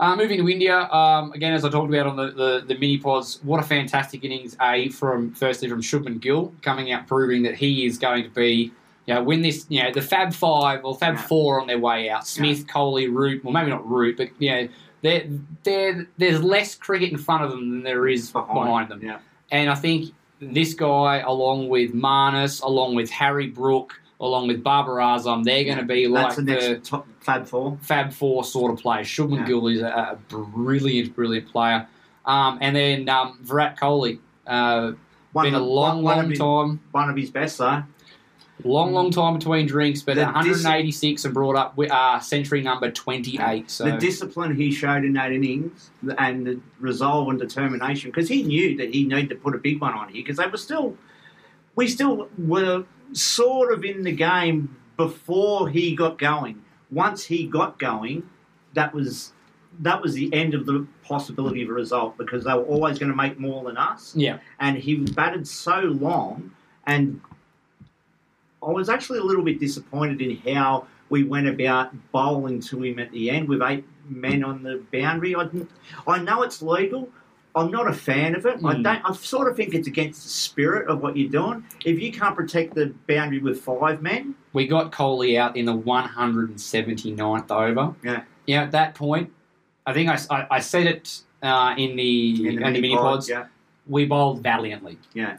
Uh, moving to India, um, again, as I talked about on the, the, the mini pods, what a fantastic innings, A, from firstly from Shubman Gill, coming out proving that he is going to be, you know, when this, you know, the Fab Five or Fab Yeah. Four on their way out Smith, Kohli, Root, well, maybe not Root, but, you know, they're, they're, there's less cricket in front of them than there is behind, them. Yeah. And I think this guy, along with Marnus, along with Harry Brook, along with Babar Azam, they're going to be like That's the top Fab Four. Fab Four sort of player. Shubman Yeah. Gill is a, a brilliant, brilliant player. Um, and then um, Virat Kohli. Uh, One been of a the- long, one long of his, time. One of his best, though. Long, long time between drinks, but The 186 and brought up uh, century number 28. So the discipline he showed in that innings and the resolve and determination, because he knew that he needed to put a big one on here, because they were still, we still were sort of in the game before he got going. Once he got going, that was that was the end of the possibility of a result because they were always going to make more than us. yeah, and he batted so long and I was actually a little bit disappointed in how we went about bowling to him at the end with eight men on the boundary. I, I know it's legal. I'm not a fan of it. I Mm. don't. I sort of think it's against the spirit of what you're doing. If you can't protect the boundary with five men, we got Kohli out in the 179th over. Yeah. Yeah, at that point, I think I, I, I said it uh, in the, in the in the mini pods. yeah, We bowled valiantly. yeah,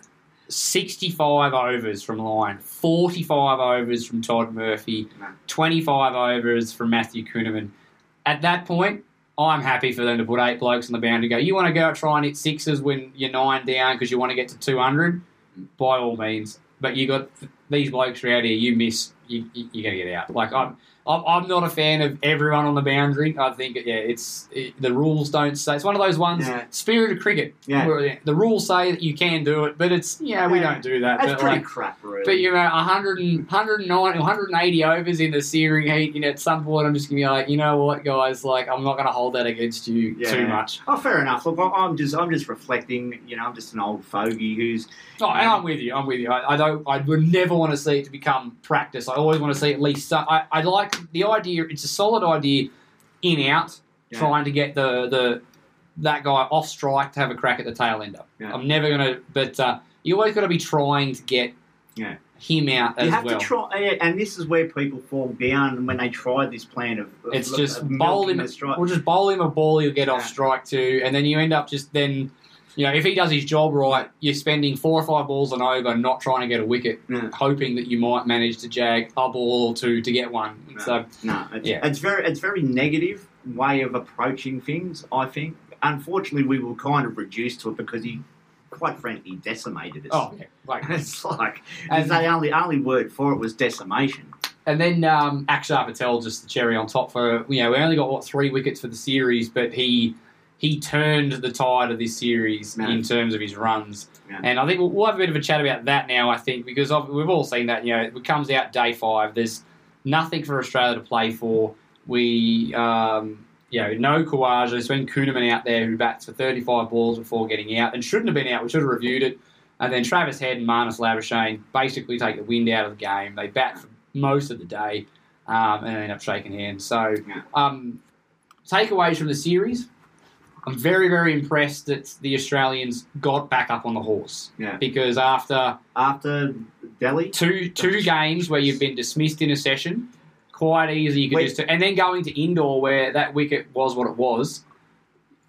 65 overs from Lyon, 45 overs from Todd Murphy, 25 overs from Matthew Kuhnemann. At that point, I'm happy for them to put eight blokes on the bound to go. You want to go out try and hit sixes when you're nine down because you want to get to 200? By all means. But you got these blokes are out here. You miss, you, you're going to get out. Like I'm, I'm, I'm not a fan of everyone on the boundary. I think yeah, it's it, the rules don't say. It's one of those ones. Yeah. Spirit of cricket. Yeah. where the rules say that you can do it, but it's yeah, we don't do that. that's but, pretty like, crap, really. but you know, 100 and, 190, 180 overs in the searing heat. You know, at some point, I'm just gonna be like, you know what, guys? Like, I'm not gonna hold that against you Yeah. too much. Oh, fair enough. Look, I- I'm just, I'm just reflecting. You know, I'm just an old fogey who's Oh, and I'm with you. I'm with you. I, I don't. I would never want to see it to become practice. I always want to see at least. Some, I, I like the idea. It's a solid idea. In out, Yeah. trying to get the the that guy off strike to have a crack at the tail ender. Yeah. I'm never gonna. But uh, you always got to be trying to get Yeah. him out as you have well. to try, and this is where people fall down when they try this plan of. of It's of just milking bowl him. the strike. We'll just bowl him a ball. He'll get off strike too, and then you end up just then. You know, if he does his job right, you're spending four or five balls and over, not trying to get a wicket, Yeah. hoping that you might manage to jag a ball or two to get one. No. So No, it's, Yeah. it's very, it's very negative way of approaching things. I think. Unfortunately, we were kind of reduced to it because he, quite frankly, decimated us. oh yeah, like (laughs) It's like And- the only only word for it was decimation. And then um, Axar Patel, just the cherry on top for you know we only got what three wickets for the series, but he he turned the tide of this series Yeah. in terms of his runs. And I think we'll, we'll have a bit of a chat about that now. I think because we've all seen that you know it comes out day five. There's nothing for Australia to play for. We um, you know no Khawaja. There's been Kuhnemann out there who bats for 35 balls before getting out and shouldn't have been out. We should have reviewed it. And then Travis Head and Marnus Labuschagne basically take the wind out of the game. They bat for most of the day um, and end up shaking hands. So, um, takeaways from the series. I'm very, very impressed that the Australians got back up on the horse Yeah. because after After Delhi, two two games where you've been dismissed in a session, quite easy you could Wait. just and then going to indoor where that wicket was what it was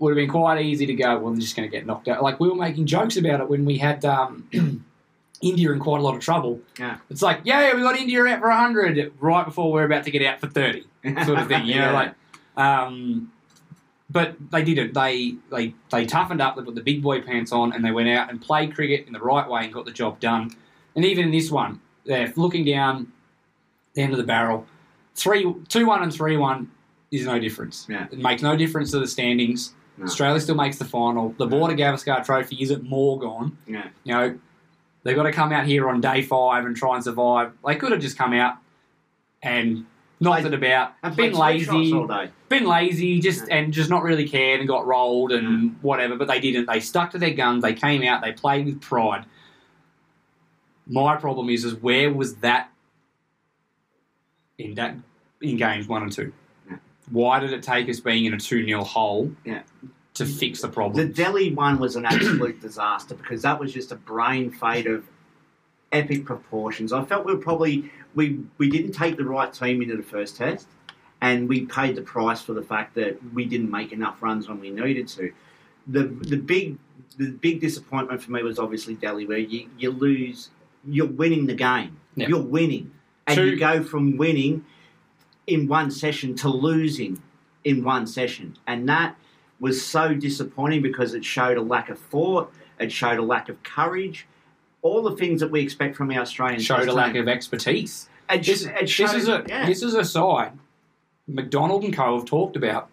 would have been quite easy to go. Well, they're just going to get knocked out. Like we were making jokes about it when we had um, (clears throat) India in quite a lot of trouble. Yeah. It's like, yeah, we got India out for hundred right before we're about to get out for thirty, (laughs) sort of thing. You know, Yeah. like. Um, but they didn't. They they they toughened up. They put the big boy pants on, and they went out and played cricket in the right way and got the job done. And even in this one, they're looking down the end of the barrel. Three, two one and three one is no difference. Yeah. It makes no difference to the standings. No. Australia still makes the final. The Border Gavaskar Trophy is at Morgon. Yeah. You know, they've got to come out here on day five and try and survive. They could have just come out and knocked Played- it about, And been played sweep shots lazy, all day. been lazy, just Yeah. and just not really cared and got rolled and whatever. But they didn't. They stuck to their guns. They came out. They played with pride. My problem is, is where was that in that in games one and two? Yeah. Why did it take us being in a two 0 hole to fix the problem, The? Delhi one was an absolute (coughs) disaster because that was just a brain fade of epic proportions. I felt we were probably we we didn't take the right team into the first test, and we paid the price for the fact that we didn't make enough runs when we needed to. The the big the big disappointment for me was obviously Delhi, where you, you lose, you're winning the game, Yeah. you're winning, and Two- you go from winning in one session to losing in one session, and that was so disappointing because it showed a lack of thought, it showed a lack of courage, all the things that we expect from our Australian Showed a lack of expertise. It, This, this showed- is a yeah. this is a side McDonald and Co have talked about.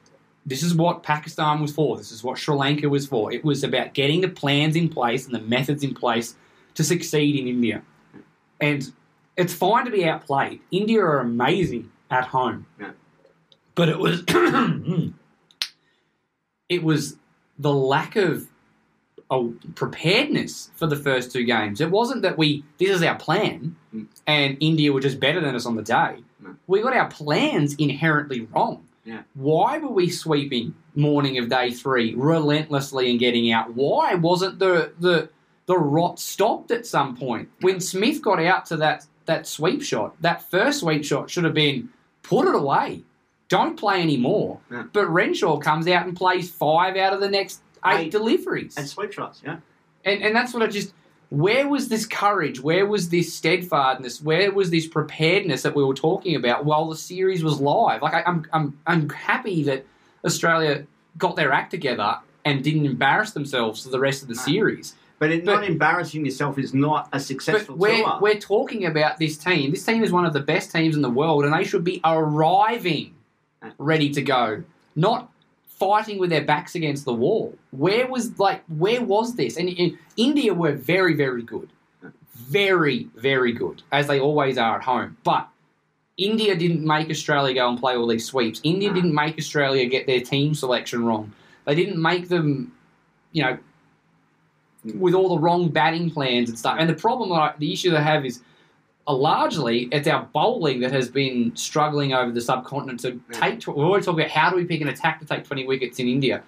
This is what Pakistan was for. This is what Sri Lanka was for. It was about getting the plans in place and the methods in place to succeed in India. And it's fine to be outplayed. India are amazing at home. Yeah. But it was (coughs) it was the lack of oh, preparedness for the first two games. It wasn't that we this is our plan Mm. and India were just better than us on the day. No. We got our plans inherently wrong. Yeah. Why were we sweeping morning of day three relentlessly and getting out? Why wasn't the the the rot stopped at some point? When Smith got out to that that sweep shot, that first sweep shot should have been put it away. Don't play anymore. Yeah. But Renshaw comes out and plays five out of the next eight, deliveries. and sweep shots, yeah. And and that's what I just where was this courage? Where was this steadfastness? Where was this preparedness that we were talking about while the series was live? Like I, I'm I'm I'm happy that Australia got their act together and didn't embarrass themselves for the rest of the No. series. But, it, But- not embarrassing yourself is not a successful But we're tour. we're talking about this team. This team is one of the best teams in the world, and they should be arriving ready to go, not fighting with their backs against the wall. Where was like where was this? And, and India were very very good, very very good as they always are at home, but. India didn't make Australia go and play all these sweeps. India No. didn't make Australia get their team selection wrong. They didn't make them, you know, mm. with all the wrong batting plans and stuff. And the problem, that I- the issue they have is, Uh, largely, it's our bowling that has been struggling over the subcontinent to take. Tw- we always talk about how do we pick an attack to take twenty wickets in India.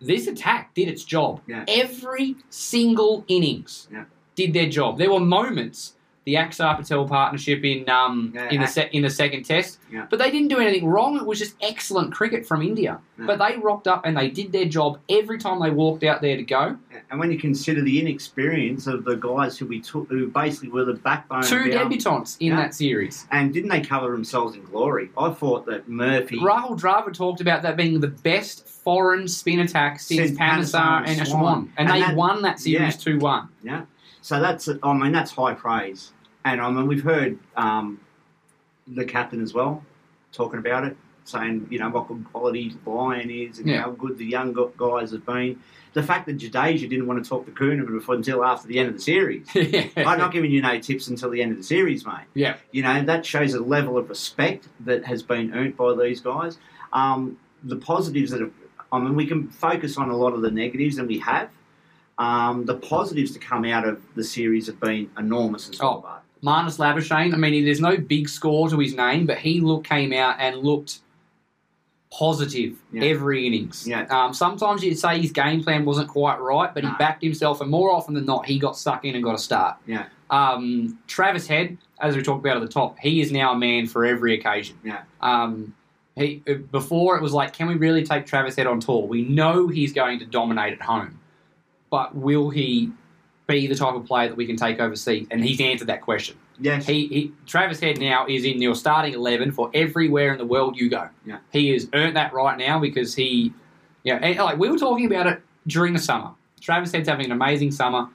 This attack did its job. Yeah. Every single innings Yeah. did their job. There were moments. The Axar Patel partnership in um, Yeah, in the se- in the second test, Yeah. but they didn't do anything wrong. It was just excellent cricket from India. Yeah. But they rocked up and they did their job every time they walked out there to go. and when you consider the inexperience of the guys who we took, who basically were the backbone Two debutants in that series. and didn't they cover themselves in glory? I thought that Murphy, Rahul Dravid talked about that being the best foreign spin attack since Since Panesar and Swann. And, And they that- won that series. 2 1. yeah. So that's, I mean, that's high praise. And I mean, we've heard um, the captain as well talking about it, saying you know what good quality Lyon is and Yeah. how good the young guys have been. The fact that Jadeja didn't want to talk to Kuhnemann until after the end of the series. (laughs) I'm not giving you no tips until the end of the series, mate. Yeah. You know, that shows a level of respect that has been earned by these guys. Um, the positives that have, I mean, we can focus on a lot of the negatives, and we have. Um, the positives to come out of the series have been enormous as well. Oh. Marnus Labuschagne, I mean, there's no big score to his name, but he look came out and looked positive Yeah. every innings. Yeah. Um, sometimes you'd say his game plan wasn't quite right, but he backed himself, and more often than not, he got stuck in and got a start. Yeah. Um, Travis Head, as we talked about at the top, he is now a man for every occasion. Yeah. Um, he uh, before it was like, can we really take Travis Head on tour? We know he's going to dominate at home, but will he be the type of player that we can take overseas? And he's answered that question. Yes. He, he Travis Head now is in your starting eleven for everywhere in the world you go. Yeah. He has earned that right now because he, yeah, and like we were talking about it during the summer. Travis Head's having an amazing summer.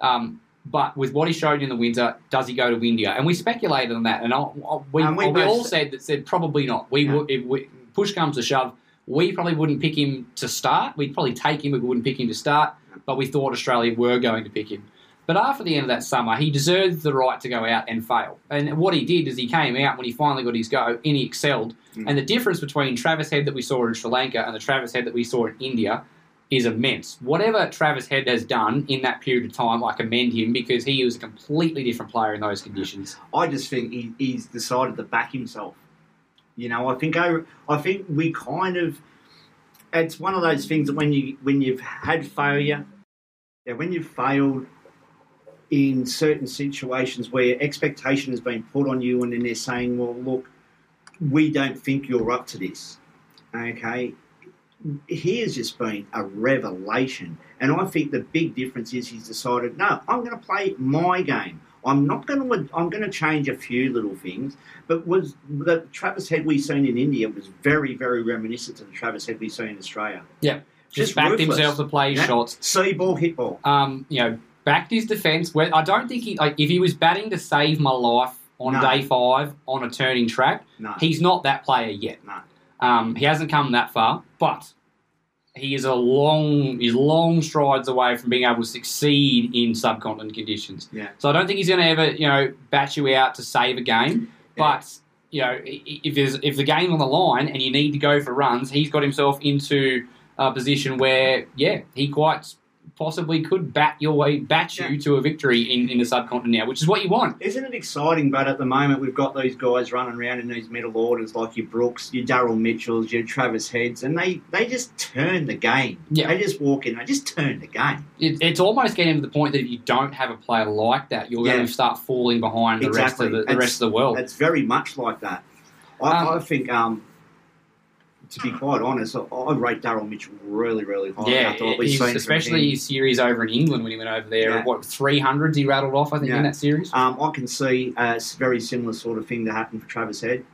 Um, But with what he showed in the winter, does he go to India? And we speculated on that, and I, I- we, And we we, all said- that said probably not. We Yeah. would if we, push comes to shove, we probably wouldn't pick him to start. We'd probably take him, but we wouldn't pick him to start. But we thought Australia were going to pick him. But after the end of that summer, he deserved the right to go out and fail. And what he did is he came out when he finally got his go and he excelled. Mm. And the difference between Travis Head that we saw in Sri Lanka and the Travis Head that we saw in India is immense. Whatever Travis Head has done in that period of time, I commend him because he was a completely different player in those conditions. I just think he, he's decided to back himself. You know, I think I, I think we kind of. It's one of those things that when you when you've had failure, yeah, when you've failed in certain situations where expectation has been put on you, and then they're saying, "Well, look, we don't think you're up to this." Okay, he has just been a revelation, and I think the big difference is he's decided, "No, I'm going to play my game." I'm not going to. I'm going to change a few little things, but was the Travis Head we seen in India was very, very reminiscent to the Travis Head we seen in Australia. Yeah. Just, Just backed ruthless. himself to play his Yeah. shots. See ball, hit ball. Um, you know, backed his defence. Where I don't think he like if he was batting to save my life on No. day five on a turning track, No, he's not that player yet. no. Um, he hasn't come that far, but he is a long, he's long strides away from being able to succeed in subcontinent conditions. Yeah. So I don't think he's going to ever, you know, bat you out to save a game. Yeah. But you know, if there's if the game's on the line and you need to go for runs, he's got himself into a position where, yeah, he quite possibly could bat your way, bat you Yeah. to a victory in, in the subcontinent now, which is what you want. Isn't it exciting? But at the moment, we've got these guys running around in these middle orders like your Brooks, your Daryl Mitchells, your Travis Heads, and they, they just turn the game. Yeah. They just walk in, they just turn the game. It, it's almost getting to the point that if you don't have a player like that, you're going to start falling behind the rest Exactly. of the, the rest of the world. It's very much like that. I, Um, I think, um, to be quite honest, I, I rate Daryl Mitchell really, really high. Yeah, after what we've seen especially his series over in England when he went over there. Yeah. What three hundreds he rattled off? I think Yeah. in that series. Um, I can see a very similar sort of thing to happen for Travis Head.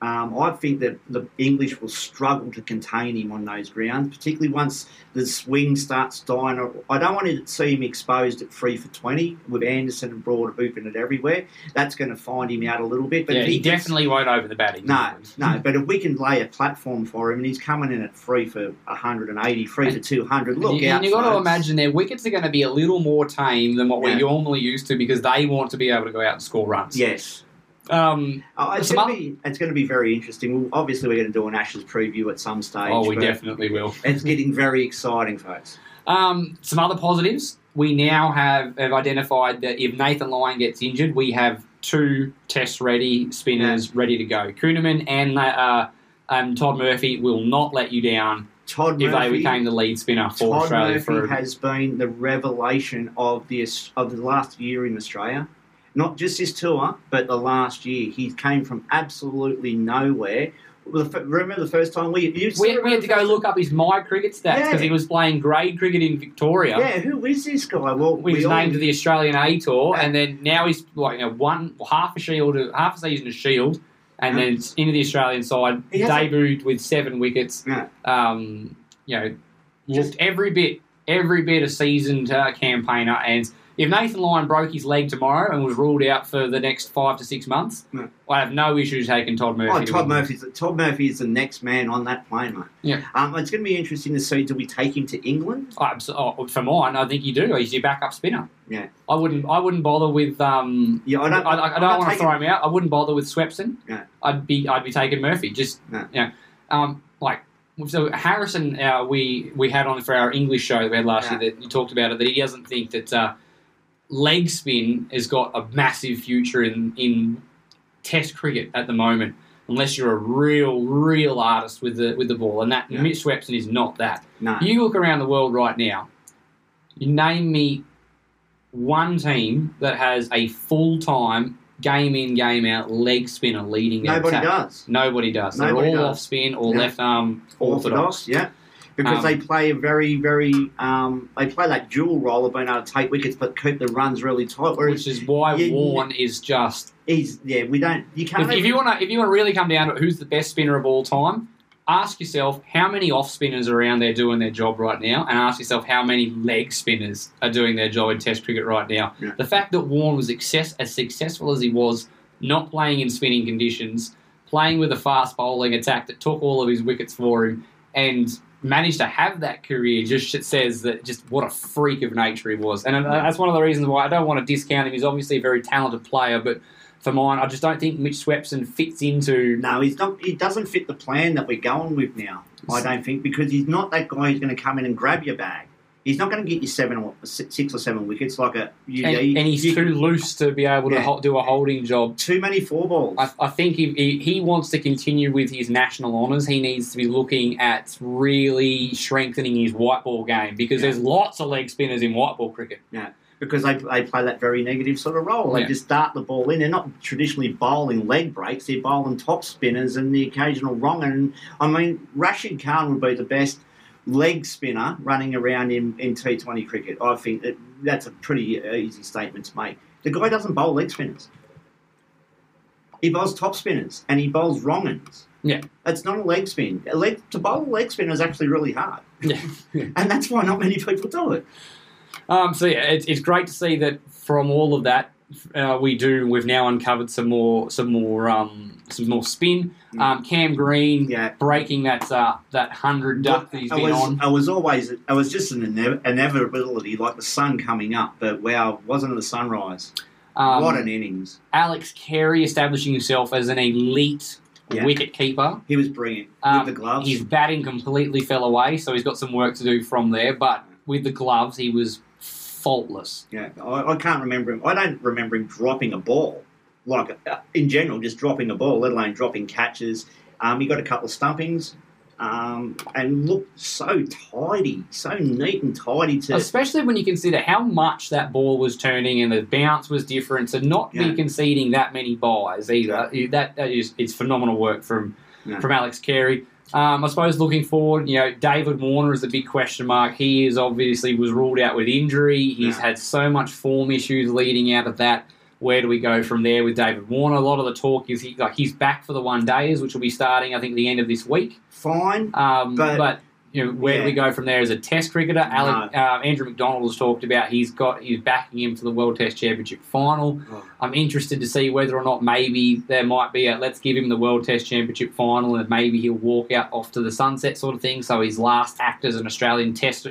Um, I think that the English will struggle to contain him on those grounds, particularly once the swing starts dying. I don't want to see him exposed at three for 20 with Anderson and Broad hooping it everywhere. That's going to find him out a little bit. But yeah, he, he gets- definitely won't over the batting. No, no, but if we can lay a platform for him and he's coming in at three for 180, three for 200, look and you, out. and you've got to imagine their wickets are going to be a little more tame than what Yeah. we're normally used to because they want to be able to go out and score runs. Yes. Um, Oh, it's going to be it's going to be very interesting. Well, obviously, we're going to do an Ashes preview at some stage. oh, we definitely will. It's getting very exciting, folks. Um, some other positives. We now have, have identified that if Nathan Lyon gets injured, we have two test ready spinners ready to go. Kuhnemann and uh, um, Todd Murphy will not let you down Todd if they Murphy, became the lead spinner for Todd Australia. Murphy For has been the revelation of the of the last year in Australia. Not just this tour, but the last year. He came from absolutely nowhere. Remember the first time we we, we had to go look up his my cricket stats because Yeah. he was playing grade cricket in Victoria. Yeah, who is this guy? Well, We was all- named to the Australian A Tour, Yeah. and then now he's like you know one half a shield, half a season of Shield, and Yeah. then into the Australian side. He has a- debuted with seven wickets. Yeah. Um, you know, Just- looked every bit, every bit a seasoned uh, campaigner. And if Nathan Lyon broke his leg tomorrow and was ruled out for the next five to six months. I have no issue taking Todd Murphy. Oh, to Todd. Murphy's Todd Murphy is the next man on that plane, mate. Yeah. Um, it's going to be interesting to see. Do we take him to England? Oh, oh, for mine, I think you do. He's your backup spinner. Yeah. I wouldn't. I wouldn't bother with. Um, Yeah, I don't. I, I, I don't want to throw him out. I wouldn't bother with Swepson. Yeah. I'd be. I'd be taking Murphy. Just Yeah. you know, um, like so Harrison. Uh, we we had on for our English show that we had last Yeah. year that you talked about it that he doesn't think that uh, leg spin has got a massive future in in Test cricket at the moment. Unless you're a real, real artist with the with the ball, and that Yeah. Mitch Swepson is not that. No. You look around the world right now, you name me one team that has a full time, game in, game out leg spinner leading Nobody does. Nobody does. Nobody They're all does. off spin or Yeah. left arm Orthodox, orthodox. yeah. Because Um, they play a very, very, um, they play that dual role of being able to take wickets but keep the runs really tight. Whereas Which is why You- Warne is just. he's, yeah, we don't, you can't. If, if you want to, if you want to really come down to it, who's the best spinner of all time? ask yourself how many off spinners are around there doing their job right now, and ask yourself how many leg spinners are doing their job in Test cricket right now. Yeah. The fact that Warne was success, as successful as he was, not playing in spinning conditions, playing with a fast bowling attack that took all of his wickets for him, and managed to have that career just says that just what a freak of nature he was. And uh, that's one of the reasons why I don't want to discount him. He's obviously a very talented player, but for mine, I just don't think Mitch Swepson fits into. No, he's not. He doesn't fit the plan that we're going with now. I don't think because he's not that guy who's going to come in and grab your bag. He's not going to get you seven or six or seven wickets like a. You, And, you- and he's you- too loose to be able to Yeah. ho- do a holding job. too many four balls. I, I think if he, he wants to continue with his national honours, he needs to be looking at really strengthening his white ball game because Yeah. there's lots of leg spinners in white ball cricket. Yeah. because they, they play that very negative sort of role. They Yeah. just dart the ball in. They're not traditionally bowling leg breaks. They're bowling top spinners and the occasional wrong. And I mean, Rashid Khan would be the best leg spinner running around in, in T20 cricket. I think that that's a pretty easy statement to make. The guy doesn't bowl leg spinners. He bowls top spinners and he bowls wrong'uns. Yeah. It's not a leg spin. A leg, to bowl a leg spinner is actually really hard. Yeah. (laughs) And that's why not many people do it. Um, so yeah, it's, it's great to see that from all of that, uh, we do. We've now uncovered some more, some more, um, some more spin. Um, Cam Green Mm. Yeah. breaking that uh, that hundred duck that he's I been was, on. I was always, I was just an ine- inevitability, like the sun coming up. But wow, wasn't it a sunrise? Um, what an innings! Alex Carey establishing himself as an elite Yeah. wicket keeper. He was brilliant Um, with the gloves. His batting completely fell away, so he's got some work to do from there. But with the gloves, he was faultless. Yeah, I, I can't remember him. I don't remember him dropping a ball, like in general, just dropping a ball, let alone dropping catches. Um, he got a couple of stumpings, um, and looked so tidy, so neat and tidy. To Especially when you consider how much that ball was turning and the bounce was different, so not Yeah. be conceding that many buys either. That, that is it's phenomenal work from Yeah. from Alex Carey. Um, I suppose looking forward, you know, David Warner is a big question mark. He is obviously was ruled out with injury. He's Yeah. had so much form issues leading out of that. Where do we go from there with David Warner? A lot of the talk is he like he's back for the one days, which will be starting I think the end of this week. fine. Um, but, But- you know, where do we go from there as a Test cricketer? Alec, uh, Andrew McDonald has talked about he's got he's backing him for the World Test Championship final. Oh. I'm interested to see whether or not maybe there might be a let's give him the World Test Championship final and maybe he'll walk out off to the sunset sort of thing. So his last act as an Australian Test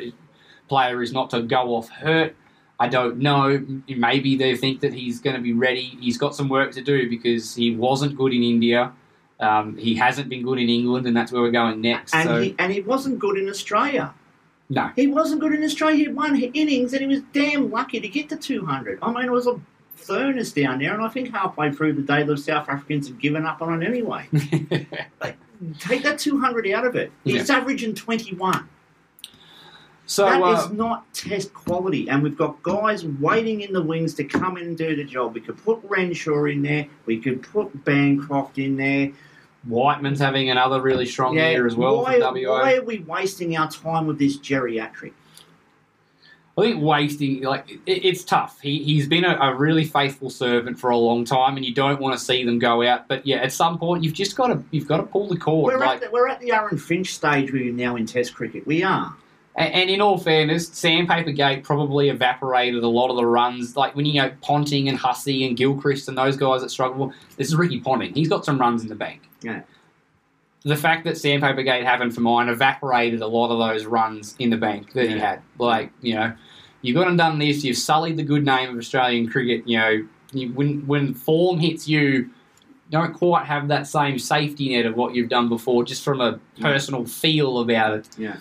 player is not to go off hurt. I don't know. Maybe they think that he's going to be ready. He's got some work to do because he wasn't good in India. Um, he hasn't been good in England, and that's where we're going next. And so he and he wasn't good in Australia. no, He wasn't good in Australia. He had one innings, and he was damn lucky to get to 200. I mean, it was a furnace down there, and I think halfway through the day, the South Africans had given up on it anyway. (laughs) Take that 200 out of it. He's averaging 21. so That is uh, not test quality, and we've got guys waiting in the wings to come in and do the job. We could put Renshaw in there. We could put Bancroft in there. Whiteman's having another really strong year as well why, why are we wasting our time with this geriatric? I think wasting like it, it's tough. He he's been a, a really faithful servant for a long time, and you don't want to see them go out. But yeah, at some point you've just got to you've got to pull the cord. We're, like, at the, we're at the Aaron Finch stage you now in Test cricket. We are. And, in all fairness, Sandpaper Gate probably evaporated a lot of the runs. Like when you know Ponting and Hussey and Gilchrist and those guys that struggle. This is Ricky Ponting. He's got some runs in the bank. Yeah. The fact that Sandpaper Gate happened for mine evaporated a lot of those runs in the bank that he had. Like you know, you've gone and done this. You've sullied the good name of Australian cricket. You know, you, when when form hits you. you Don't quite have that same safety net of what you've done before, just from a personal feel about it. Yeah.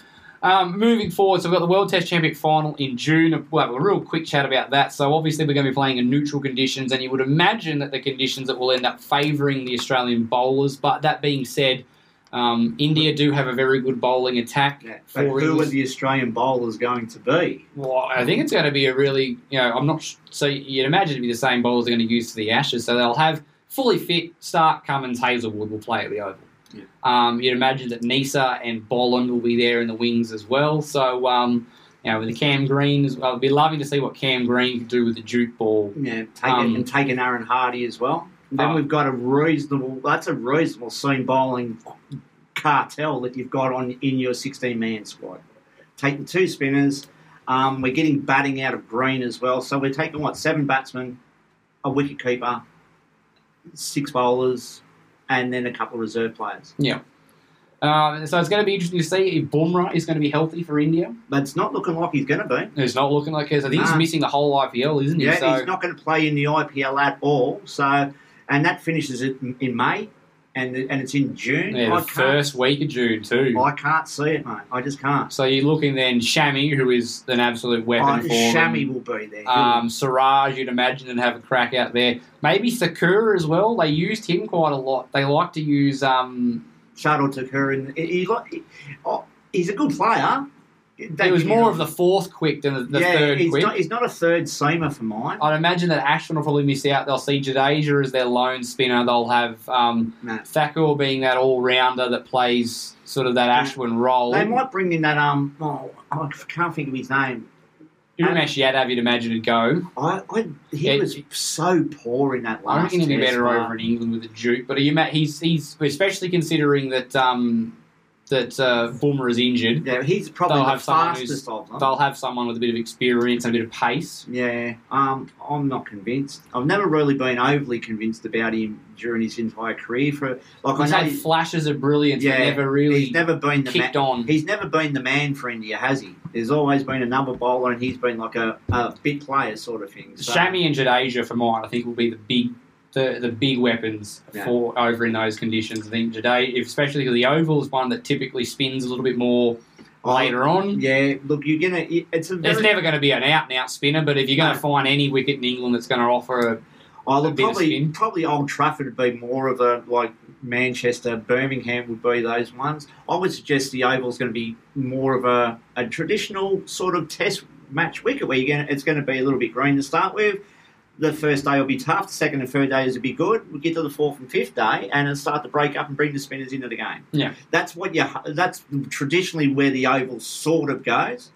Um, moving forward, so we've got the World Test Championship final in June. We'll have a real quick chat about that. So obviously we're going to be playing in neutral conditions, and you would imagine that the conditions that will end up favouring the Australian bowlers. But that being said, um, India do have a very good bowling attack. yeah. But who are the Australian bowlers going to be? Well, I think it's going to be a really, you know, I'm not. sh- So you'd imagine it'd be the same bowlers they're going to use for the Ashes. So they'll have fully fit Stark, Cummins, Hazlewood will play at the Oval. Yeah. Um, you'd imagine that Neser and Boland will be there in the wings as well. So, um, you know, with the Cam Green, as well, I'd be loving to see what Cam Green can do with the Duke ball. Yeah, take Um, it, and take an Aaron Hardie as well. And then Oh. we've got a reasonable. That's a reasonable seam bowling cartel that you've got on in your 16 man squad. Take the two spinners. Um, we're getting batting out of green as well. So we're taking, what, seven batsmen, a wicket keeper, six bowlers, and then a couple of reserve players. Yeah. Um, so it's going to be interesting to see if Bumrah is going to be healthy for India. But it's not looking like he's going to be. It's not looking like it. I think he's missing the whole IPL, isn't he? Yeah, so, he's not going to play in the IPL at all. So, and that finishes it in May, and and it's in June. yeah, the first week of June too. I can't see it, mate. I just can't. So you're looking then Shami, who is an absolute weapon I, for Shami them. will be there. Um, Siraj, you'd imagine, and have a crack out there. Maybe Thakur as well. They used him quite a lot. They like to use. Um, Shuttle her, and he, he, he- oh, he's a good player. It was more of the fourth quick than the, the yeah, third he's quick. not, he's not a third seamer for mine. I'd imagine that Ashwin will probably miss out. They'll see Jadeja as their lone spinner. They'll have um, No. Thakur being that all rounder that plays sort of that Ashwin role. They might bring in that um. Oh, I can't think of his name. Umesh Yadav, you'd imagine, would go. I, I he Yeah, was so poor in that last. I reckon he'd be better over in England with a Duke. But you, he's he's especially considering that um, that uh, Bumrah is injured. Yeah, he's probably They'll the have someone who's- fastest of them. They'll have someone with a bit of experience and a bit of pace. Yeah, um, I'm not convinced. I've never really been overly convinced about him during his entire career. For like He's I know, had flashes of brilliance, yeah, but never really he's never been the kicked man. on. He's never been the man for India, has he? There's always been a number bowler, and he's been like a, a bit player sort of thing. So, Shami and Jadeja for mine, I think, will be the big the, the big weapons Yeah. for over in those conditions. I think today, especially because the oval is one that typically spins a little bit more Oh, later on. Yeah, look, you're gonna. It's very. never going to be an out and out spinner, but if you're going to find any wicket in England that's going to offer a oh, look, probably spin. probably Old Trafford would be more of a like Manchester, Birmingham would be those ones. I would suggest the oval is going to be more of a, a traditional sort of test match wicket where you're going it's going to be a little bit green to start with. The first day will be tough. The second and third days will be good. We get to the fourth and fifth day, and it'll start to break up and bring the spinners into the game. Yeah. that's what you. That's traditionally where the oval sort of goes.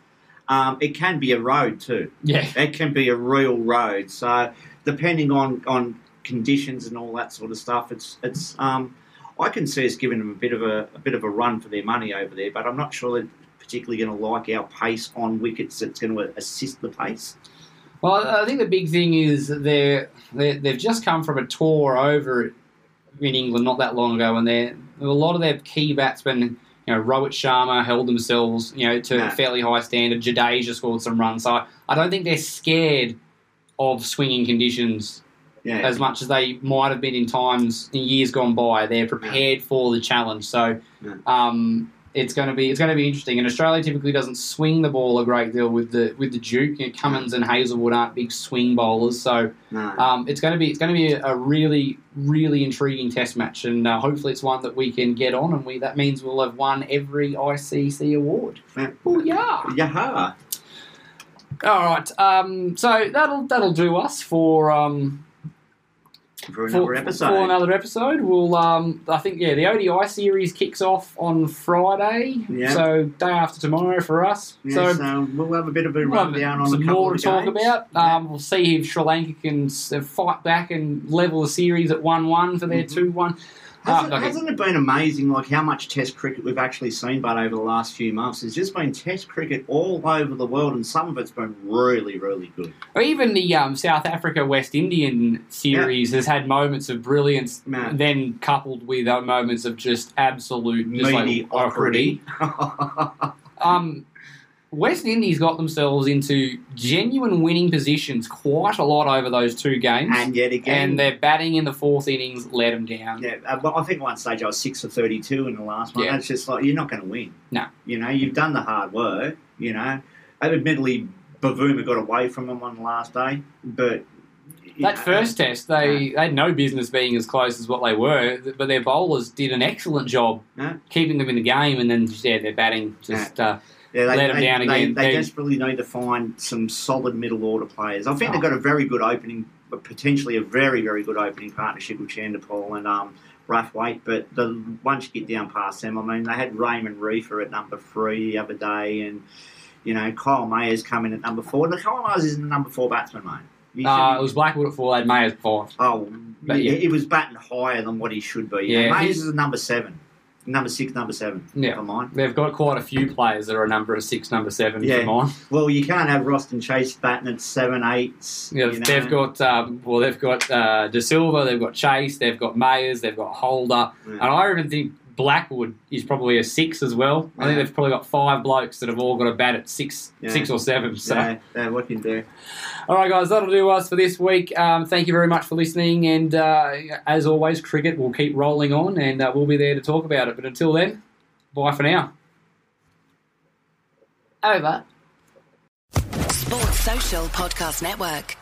Um, it can be a road too. yeah. It can be a real road. So depending on, on conditions and all that sort of stuff, it's it's. Um, I can see us giving them a bit of a, a bit of a run for their money over there, but I'm not sure they're particularly going to like our pace on wickets that's going to assist the pace. Well, I think the big thing is they're, they're they've just come from a tour over in England not that long ago, and they're a lot of their key batsmen. You know, Rohit Sharma held themselves, you know, to No. a fairly high standard. Jadeja scored some runs, so I don't think they're scared of swinging conditions Yeah, as much as they might have been in times in years gone by. They're prepared for the challenge, so Yeah. um, it's going to be it's going to be interesting. And Australia typically doesn't swing the ball a great deal with the with the Duke. You know, Cummins and Hazlewood aren't big swing bowlers, so no. um, it's going to be it's going to be a really really intriguing Test match, and uh, hopefully it's one that we can get on, and we that means we'll have won every ICC award. Oh yeah! Yaha. All right, um, so that'll that'll do us for. Um, For another for, episode. For another episode, we'll. Um, I think yeah, the ODI series kicks off on Friday, Yeah. so day after tomorrow for us. Yeah, so so, we'll have a bit of a we'll rundown on some more to talk games. about. Yeah. Um, we'll see if Sri Lanka can fight back and level the series at one-one for their two-one. Hasn't, Uh, okay. hasn't it been amazing, like how much Test cricket we've actually seen, but over the last few months, there's just been Test cricket all over the world, and some of it's been really, really good. Or even the um, South Africa West Indian series has had moments of brilliance, Yeah. then coupled with uh, moments of just absolute just like, Mediocrity. (laughs) Um, West Indies got themselves into genuine winning positions quite a lot over those two games, and yet again, and their batting in the fourth innings let them down. yeah, uh, but I think at one stage I was six for thirty-two in the last one. Yeah. That's just like you're not going to win. No. you know you've done the hard work. You know, admittedly, Bavuma got away from them on the last day, but That first test, they, they had no business being as close as what they were, but their bowlers did an excellent job Yeah. keeping them in the game, and then yeah, their batting just uh, Yeah, they, let 'em they, down they, again. They, They- desperately need to find some solid middle order players. I think Oh. they've got a very good opening, but potentially a very, very good opening partnership with Chanderpaul and um, Brathwaite. But the once you get down past them, I mean, they had Raymon Reifer at number three the other day, and you know Kyle Mayers coming at number four. The Kyle Mayers isn't the number four batsman, mate. Uh, it was Blackwood at four, they had Mayers at five. oh, but yeah. he was batting higher than what he should be. Yeah, Mayers is a number seven. Number six, number seven. Yeah. for mine. They've got quite a few players that are a number of six, number seven Yeah. for mine. Well, you can't have Roston Chase batting at seven, eights. Yeah, you know. they've got um, well, they've got uh, Da Silva, they've got Chase, they've got Mayers, they've got Holder, Yeah. and I even think Blackwood is probably a six as well. I think they've probably got five blokes that have all got a bat at six, Yeah. six or seven. So, Yeah, yeah, what can do? all right, guys, that'll do us for this week. Um, thank you very much for listening, and uh, as always, cricket will keep rolling on, and uh, we'll be there to talk about it. But until then, bye for now. Over. Sports Social Podcast Network.